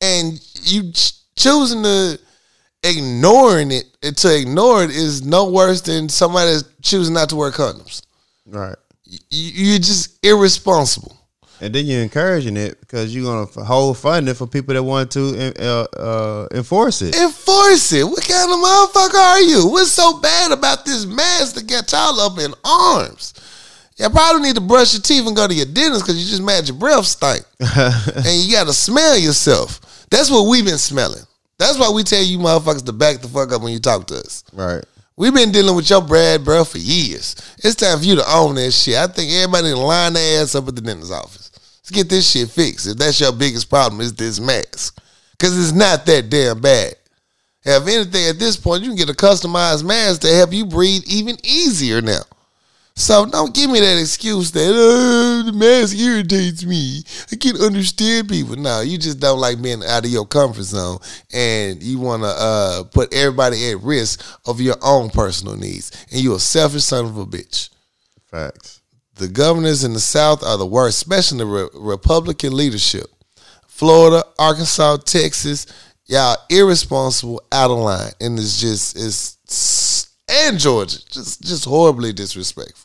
and you ch- choosing to ignoring it uh, to ignore it is no worse than somebody that's choosing not to wear condoms. Right. You, you're just irresponsible. And then you're encouraging it because you're gonna hold funding for people that want to uh, uh, enforce it. Enforce it. What kind of motherfucker are you? What's so bad about this mask that got y'all up in arms? You probably need to brush your teeth and go to your dentist because you just mad your breath stink. and you got to smell yourself. That's what we've been smelling. That's why we tell you motherfuckers to back the fuck up when you talk to us. Right. We've been dealing with your Brad, bro, for years. It's time for you to own that shit. I think everybody need line their ass up at the dentist's office. Let's get this shit fixed. If that's your biggest problem, is this mask. Because it's not that damn bad. If anything, at this point, you can get a customized mask to help you breathe even easier now. So don't give me that excuse that oh, the mask irritates me. I can't understand people. No, you just don't like being out of your comfort zone, and you want to uh, put everybody at risk of your own personal needs. And you a selfish son of a bitch. Facts. The governors in the South are the worst, especially the re- Republican leadership. Florida, Arkansas, Texas, y'all irresponsible, out of line, and it's just it's and Georgia, just just horribly disrespectful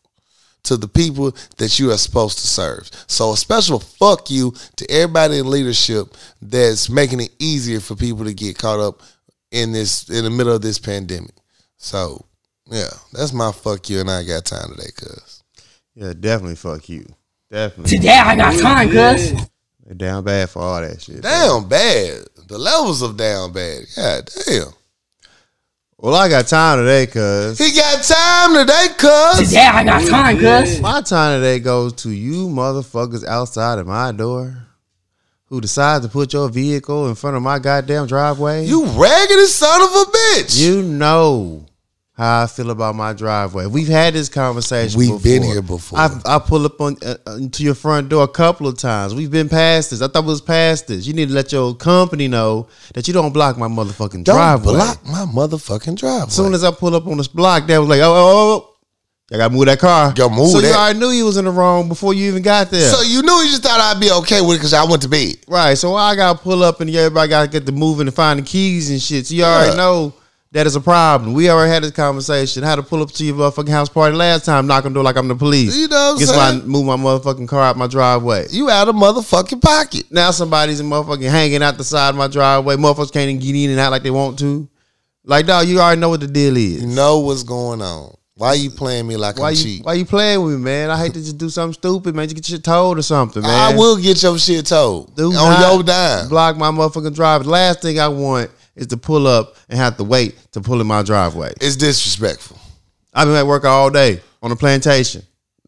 to the people that you are supposed to serve. So a special fuck you to everybody in leadership that's making it easier for people to get caught up in this in the middle of this pandemic. So yeah, that's my fuck you, and I got time today, cuz. Yeah, definitely fuck you. Definitely. Today I got time, cuz. They down bad for all that shit. Down bad. The levels of down bad. God damn. Well, I got time today, cuz. He got time today, cuz. Yeah, I got time, cuz. My time today goes to you motherfuckers outside of my door who decide to put your vehicle in front of my goddamn driveway. You raggedy son of a bitch. You know how I feel about my driveway. We've had this conversation. We've before. been here before. I, I pull up on uh, uh, to your front door a couple of times. We've been past this. I thought we was past this. You need to let your company know that you don't block my motherfucking Don't driveway. block my motherfucking driveway. As soon as I pull up on this block, that was like, oh, oh, oh, oh. I gotta move that car. Gotta move so you already knew you was in the wrong before you even got there. So you knew you just thought I'd be okay with it because I went to bed. Right. So I gotta pull up and everybody gotta get to moving and find the keys and shit. So you already know that is a problem. We already had this conversation. How to pull up to your motherfucking house party last time, knock on the door like I'm the police. You know what I'm Get saying? somebody move my motherfucking car out my driveway. You out of motherfucking pocket. Now somebody's motherfucking hanging out the side of my driveway. Motherfuckers can't even get in and out like they want to. Like dog, you already know what the deal is. You know what's going on. Why you playing me like why I'm you cheap? why you playing with me, man? I hate to just do something stupid, man. Just get your shit told or something, man. I will get your shit told Do on not your dime. Block my motherfucking drive. Last thing I want is to pull up and have to wait to pull in my driveway. It's disrespectful. I've been at work all day on the plantation.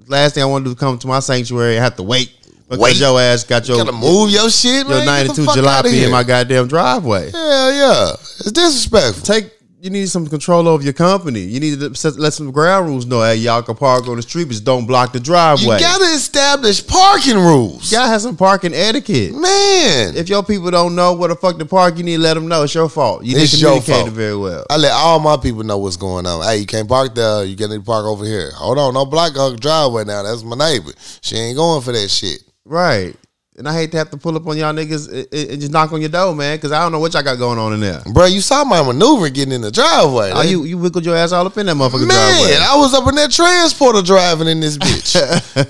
Last thing I want to do is come to my sanctuary and have to wait because Wait. your ass got your, You gotta move your shit, your man. 92 fuck outta jalopy in my goddamn driveway. Hell yeah. It's disrespectful. Take you need some control over your company. You need to set, let some ground rules know. Hey, y'all can park on the street, but don't block the driveway. You gotta establish parking rules. You gotta have some parking etiquette. Man. If your people don't know where the fuck to park, you need to let them know. It's your fault. You It's didn't your communicate it very well. I let all my people know what's going on. Hey, you can't park there. You gotta park over here. Hold on, no block her driveway now. That's my neighbor. She ain't going for that shit. Right. And I hate to have to pull up on y'all niggas and- just knock on your door, man, because I don't know what y'all got going on in there. Bro, you saw my maneuver getting in the driveway. Oh, you you wiggled your ass all up in that motherfucking Man. I was up in that transporter driving in this bitch.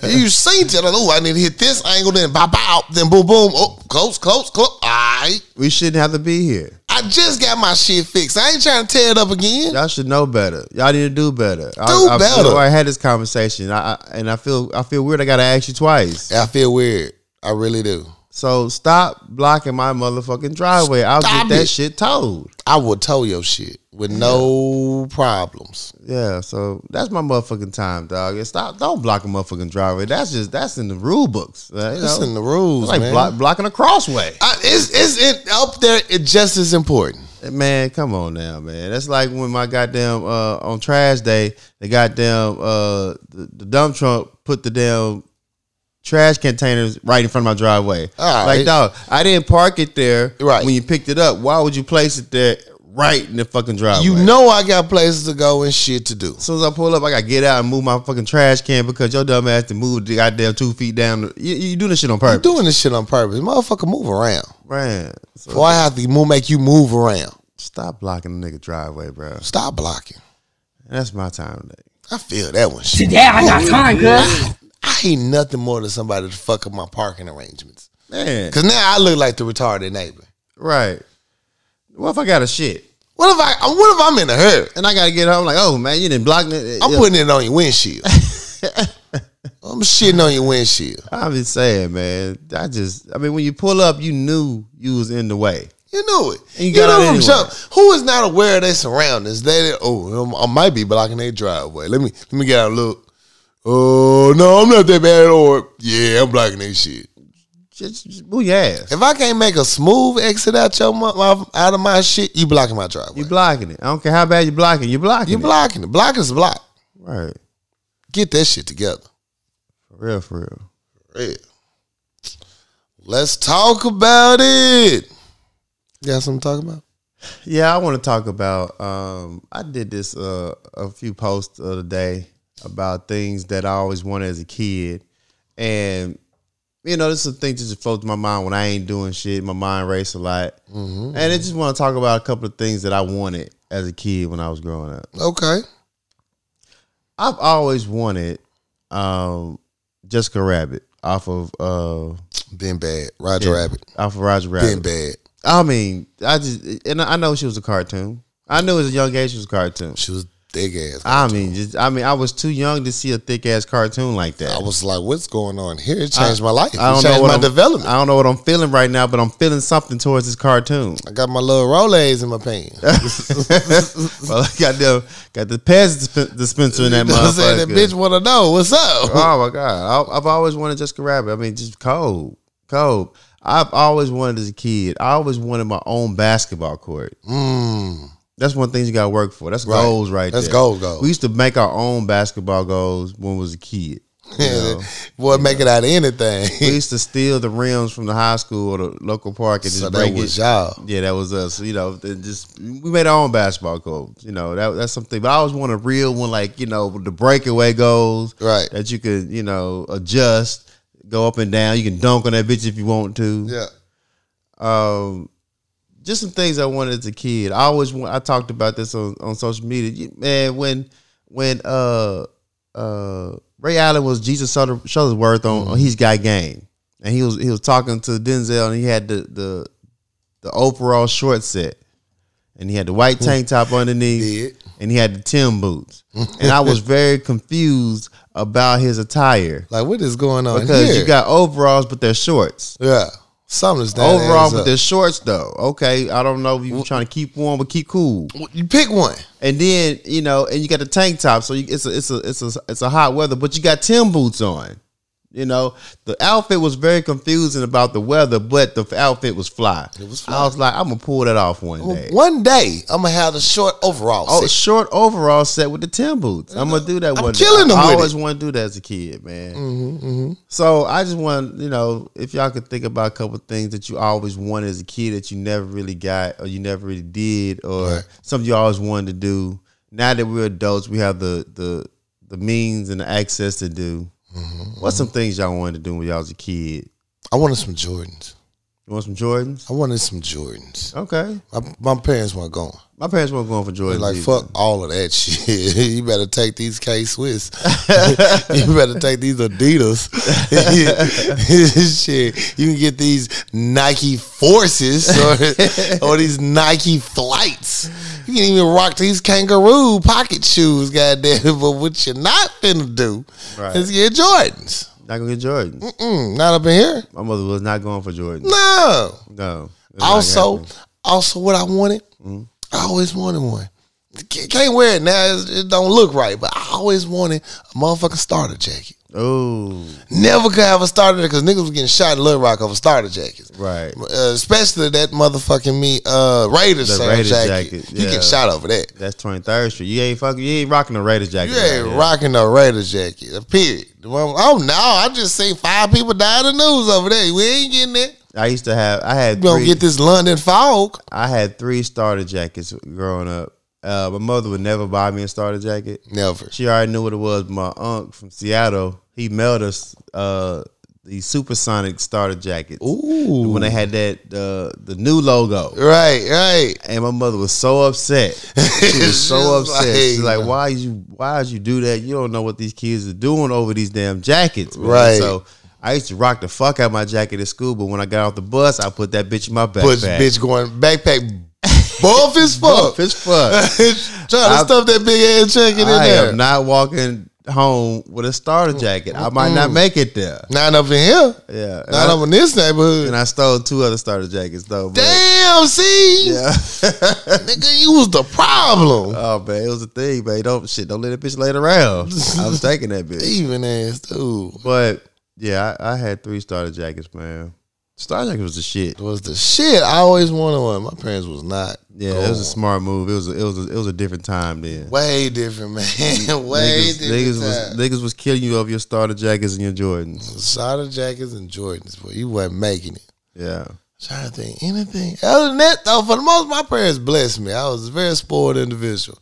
you seen it. Oh, I need to hit this angle, then bop out, then boom, boom. Oh, close, close, close. All right. we shouldn't have to be here. I just got my shit fixed. I ain't trying to tear it up again. Y'all should know better. Y'all need to do better. I, Do I, better. feel- I had this conversation, I, I, and I feel I feel weird. I gotta ask you twice. I feel weird. I really do. So stop blocking my motherfucking driveway. I'll Stop get that it. shit towed. I will tow your shit with no problems. Yeah, so that's my motherfucking time, dog. And stop, don't block a motherfucking driveway. That's just that's in the rule books. Uh, you It's know? in the rules, It's like man. block, blocking a crossway. I, it's it's it, up there. It just as important. Man, come on now, man. That's like when my goddamn uh on trash day, the goddamn uh the, the dump truck put the damn trash containers right in front of my driveway. All like right. dog, I didn't park it there Right. when you picked it up. Why would you place it there right in the fucking driveway? You know I got places to go and shit to do. As soon as I pull up, I gotta get out and move my fucking trash can because your dumb ass to move the goddamn two feet down. You, you doing this shit on I'm purpose, doing this shit on purpose. Motherfucker, move around. man. So Before I have to move, make you move around. stop blocking the nigga driveway, bro. Stop blocking. That's my time today. I feel that one. Shit. Today I got time, cuz. I hate nothing more than somebody to fuck up my parking arrangements. Man, Cause now I look like the retarded neighbor. right. What if I got a shit What if I? Uh, what if I'm in a hurry? and I gotta get home? Like, oh man, you didn't block me. I'm putting it on your windshield. I'm shitting on your windshield. I'm just saying, man. I just, I mean, when you pull up, you knew you was in the way. You knew it. And you you got out from anyway. jump. Who is not aware of their surroundings? They oh, I might be blocking their driveway. Let me let me get out and look. Oh no, I'm not that bad. Or yeah, I'm blocking their shit. Just, just move your ass. If I can't make a smooth exit out your my, my- out of my shit, you blocking my driveway. You blocking it. I don't care how bad you blocking. You blocking it. You blocking it. Block is block. Right. Get that shit together. For real, for real. For Real. Let's talk about it. You got something to talk about? Yeah, I want to talk about. Um, I did this uh, a few posts the other day about things that I always wanted as a kid, and you know, this is a thing that just floats my mind when I ain't doing shit. My mind race a lot, and I just want to talk about a couple of things that I wanted as a kid when I was growing up. Okay. I've always wanted um, Jessica Rabbit off of uh, Been bad. Roger Rabbit. off of Roger Rabbit. Been bad. I mean, I just and I know she was a cartoon. I knew as a young age she was a cartoon. She was thick ass. I mean, just I mean, I was too young to see a thick ass cartoon like that. I was like, what's going on here? It changed my life. It I don't changed know what my I'm, development. I don't know what I'm feeling right now, but I'm feeling something towards this cartoon. I got my little Rolaids in my pants. well, I got the got the Pez disp- dispenser in that You know motherfucker. That bitch want to know what's up. Oh my god, I, I've always wanted Jessica Rabbit. I mean, just cold, cold. I've always wanted as a kid. I always wanted my own basketball court. Mm. That's one thing you got to work for. That's Right. goals right That's there. goals, goals. We used to make our own basketball goals when we was a kid. You know? Boy, make it out of anything. we used to steal the rims from the high school or the local park and just so break it. y'all. Yeah, that was us. You know, just we made our own basketball goals. You know, that that's something. But I always want a real one, like you know, the breakaway goals Right. that you could you know adjust, go up and down. You can dunk on that bitch if you want to. Yeah. Um, just some things I wanted as a kid. I always. I talked about this on, on social media. Man, when when uh uh Ray Allen was Jesus Shuttlesworth on, on He's Got Game, and he was he was talking to Denzel, and he had the the the overall short set, and he had the white tank top underneath, and he had the Tim boots, and I was very confused about his attire Like, what is going on because here? you got overalls, but they're shorts. yeah. Something's that Overall, with up. they're shorts though. Okay, I don't know if you trying to keep warm, but keep cool. You pick one. And then you know, and you got the tank top, so you, it's a it's a it's a it's a hot weather, but you got Tim boots on. You know, the outfit was very confusing about the weather, but the outfit was fly. It was I was like, I'm gonna pull that off one day. One day, I'm gonna have the short overall. Oh, set. short overall set with the Tim boots. I'm gonna do that I'm one. killing day. them I, always want to do that as a kid, man. Mm-hmm, So I just want, you know, if y'all could think about a couple things that you always wanted as a kid that you never really got or you never really did or Right. something you always wanted to do. Now that we're adults, we have the the the means and the access to do. Mm-hmm, What's some things y'all wanted to do when y'all was a kid? I wanted some Jordans. You want some Jordans? I wanted some Jordans. Okay. My, my parents weren't going. My parents weren't going for Jordans. like, either. fuck all of that shit. you better take these K Swiss. you better take these Adidas. shit. You can get these Nike Forces or, or these Nike Flights. You can even rock these kangaroo pocket shoes, goddamn. But what you're not finna do Right. is get Jordans. Not gonna get Jordans. Mm, not up in here. My mother was not going for Jordans. No. No. Also, also what I wanted, I always wanted one. Can't wear it now. It's- It don't look right, but I always wanted a motherfucking starter jacket. oh, Never could have a starter because niggas was getting shot in Little Rock over starter jackets. right. Uh, especially that motherfucking me uh, Raiders, The Raiders jacket. jacket, You yeah. get shot over that. That's 23rd Street. You ain't fucking. You ain't rocking a Raiders jacket. You ain't right rocking no Raiders jacket. uh, Period. Well, Oh no! I just seen five people die in the news over there. We ain't getting that. I used to have. I had We gonna three. get this London fog. I had three starter jackets growing up. Uh, my mother would never buy me a starter jacket. Never. She already knew what it was. My uncle from Seattle, he mailed us uh, the Supersonic starter jackets. Ooh. When they had that uh, the new logo. Right, right. And my mother was so upset. She was so She's upset. She's like- like, "Why you? Why did you do that? You don't know what these kids are doing over these damn jackets, man." Right. So I used to rock the fuck out my jacket at school, but when I got off the bus, I put that bitch in my backpack. Push bitch going backpack buff as fuck. Buff as fuck. Trying to I- stuff that big ass jacket in I there. I am not walking home with a starter jacket. I might not make it there. Not up in here. Yeah. Not I, up in this neighborhood. and I stole two other starter jackets though. But, Damn, see, Yeah. nigga, you was the problem. oh man, it was a thing, man. Don't shit. Don't let that bitch lay around. I was taking that bitch. Even ass dude But yeah, I, I had three starter jackets, man. Starter jacket was the shit. It was the shit. I always wanted one. My parents was not. Yeah, it was a smart move. It was a, it was a, it was a different time then. way different, man. way niggas, different. niggas was niggas was killing you over your starter jackets and your Jordans. Starter jackets and Jordans, but you wasn't making it. Yeah. Trying to think anything other than that though. For the most, my parents blessed me. I was a very spoiled individual.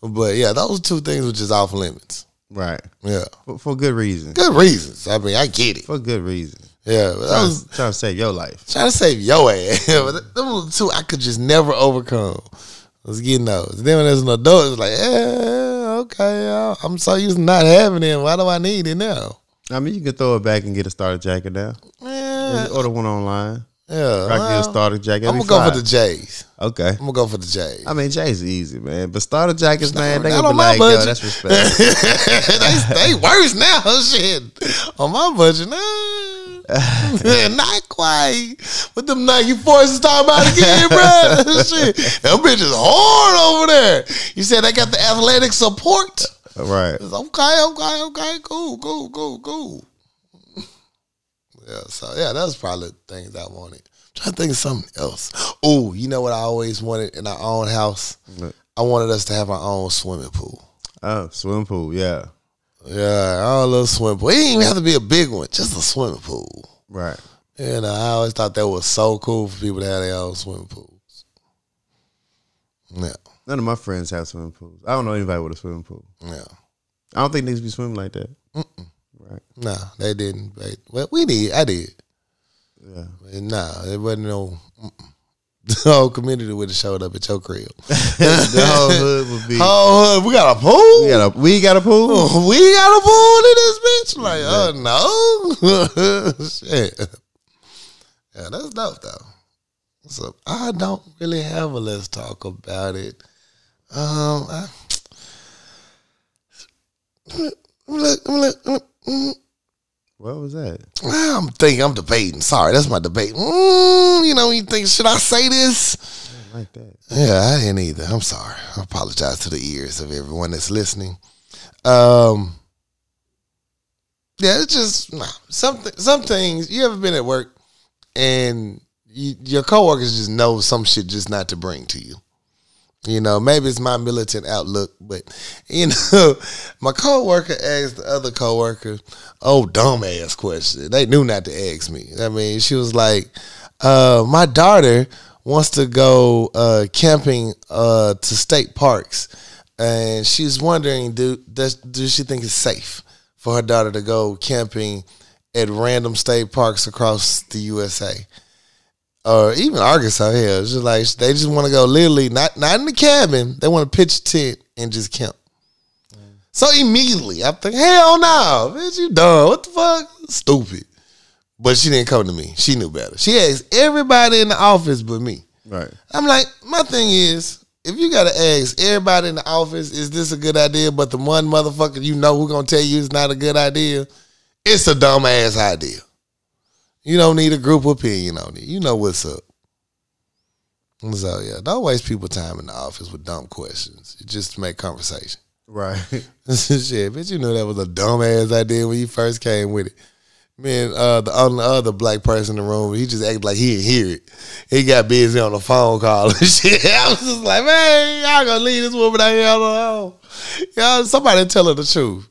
But yeah, those two things were just off limits. Right. Yeah, For, for good reasons. good reasons. I mean, I get it. For good reasons. Yeah, but Trying, was trying to save your life. trying to save your ass. but the two I could just never overcome. Was getting those. Then when there's an adult, it's like, yeah, okay, I'm so used to not having it. Why do I need it now? I mean, you can throw it back and get a starter jacket now. Yeah, Order one online. Yeah. I can get a well, starter jacket. I'm gonna go for the Jays. Okay. I'm gonna go for the Jays. I mean, Jay's easy, man. But starter jackets, man, they gonna on be my like, yo, budget. that's respect. they, they worse now, shit. On my budget, nah. not quite. With them Nike forces talking about again, bro. shit. Them bitches hard over there. You said they got the athletic support. right? Okay, okay, okay, cool, cool, cool, cool. Yeah, so yeah, that was probably the things I wanted. trying to think of something else. Oh, you know what I always wanted in our own house? What? I wanted us to have our own swimming pool. Oh, swimming pool. Yeah. Yeah, our little swimming pool. It didn't even have to be a big one, just a swimming pool. Right. And I always thought that was so cool for people to have their own swimming pools. Yeah, None of my friends have swimming pools. I don't know anybody with a swimming pool. yeah. I don't think niggas be swimming like that. Right. No, they didn't. But well, we did. I did. Yeah. But Nah, it wasn't no. Mm-mm. The whole community would have showed up at your crib. the whole hood would be. Whole hood. we got a pool. We got a we got a pool. We got a pool in this bitch. Like, oh no, shit. Yeah, that's dope though. So I don't really have a let's talk about it. Um, I, look, look, look, mm, What was that? I'm thinking, I'm debating. Sorry, that's my debate. Mm, you know, you think, should I say this? I like that. Yeah, I didn't either. I'm sorry. I apologize to the ears of everyone that's listening. Um, yeah, it's just nah, something. Some things you ever been at work and you, your coworkers just know some shit just not to bring to you. You know, maybe it's my militant outlook, but you know, my coworker asked the other coworker, "Oh, dumbass question." They knew not to ask me. I mean, she was like, uh, "My daughter wants to go uh, camping uh, to state parks, and she's wondering, do does does she think it's safe for her daughter to go camping at random state parks across the USA?" Or even Arkansas. Hell, it's just like they just want to go literally not not in the cabin. They want to pitch a tent and just camp. So immediately I'm thinking, hell no, bitch, you dumb. What the fuck? Stupid. But she didn't come to me. She knew better. She asked everybody in the office but me. Right. I'm like, my thing is, if you gotta ask everybody in the office, is this a good idea? But the one motherfucker you know who gonna tell you it's not a good idea, it's a dumb ass idea. You don't need a group opinion on it. You know what's up. So yeah, don't waste people time in the office with dumb questions. Just to make conversation. Right. Shit, bitch, you knew that was a dumb ass idea when you first came with it. Man, uh, the only other black person in the room, he just acted like he didn't hear it. He got busy on the phone call and shit. I was just like, man, y'all gonna leave this woman out here alone. Y'all, somebody tell her the truth.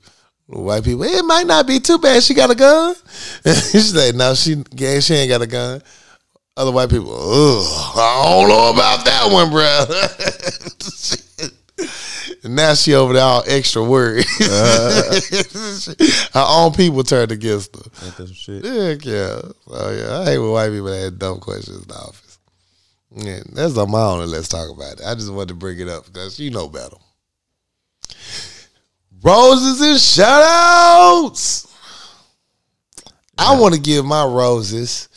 White people, it might not be too bad. She got a gun. She's like, no, she, yeah, she ain't got a gun. Other white people, ugh, I don't know about that one, bro. And now she over there all extra worried. Her own people turned against her. Shit? Heck yeah. So yeah, I hate when white people had dumb questions in the office. Yeah, that's on my own. Let's talk about it. I just wanted to bring it up because you know better. Roses and shout outs. I want to give my roses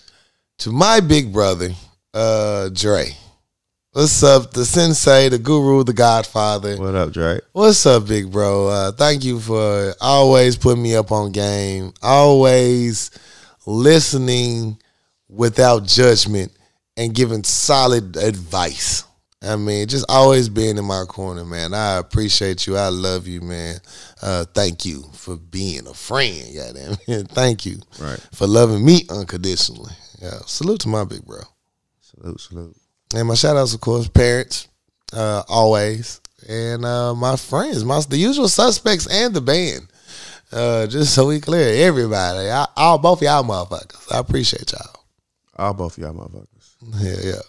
to my big brother, uh, Dre. What's up, the sensei, the guru, the godfather? What up, Drake? What's up, big bro? Uh, thank you for always putting me up on game, always listening without judgment and giving solid advice. I mean, just always being in my corner, man. I appreciate you. I love you, man. Uh, thank you for being a friend, goddamn. thank you Right. for loving me unconditionally. Yeah, salute to my big bro. Salute, salute. And my shout outs, of course, parents, uh, always, and uh, my friends, my the usual suspects, and the band. Uh, just so we clear, everybody, I, all both of y'all motherfuckers. I appreciate y'all. All both of y'all motherfuckers. Yeah, yeah.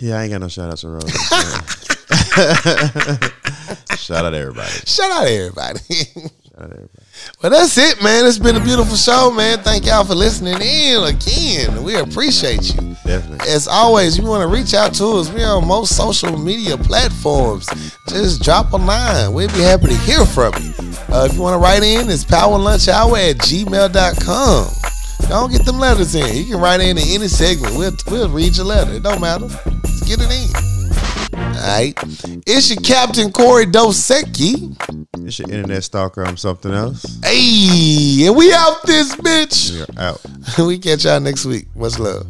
Yeah, I ain't got no shout outs to Rose. shout out to everybody. Shout out to everybody. Shout out to everybody. well, that's it, man. It's been a beautiful show, man. Thank y'all for listening in again. We appreciate you. Definitely. As always, if you want to reach out to us, we're on most social media platforms. Just drop a line. We'd be happy to hear from you. Uh, if you want to write in, it's powerlunchhour at gmail.com. Don't get them letters in. You can write in to any segment. We'll, we'll read your letter. It don't matter. Let's get it in. All right. It's your Captain Corey Dosecki. It's your internet stalker. I'm something else. Hey, and we out this bitch. We are out. we catch y'all next week. Much love.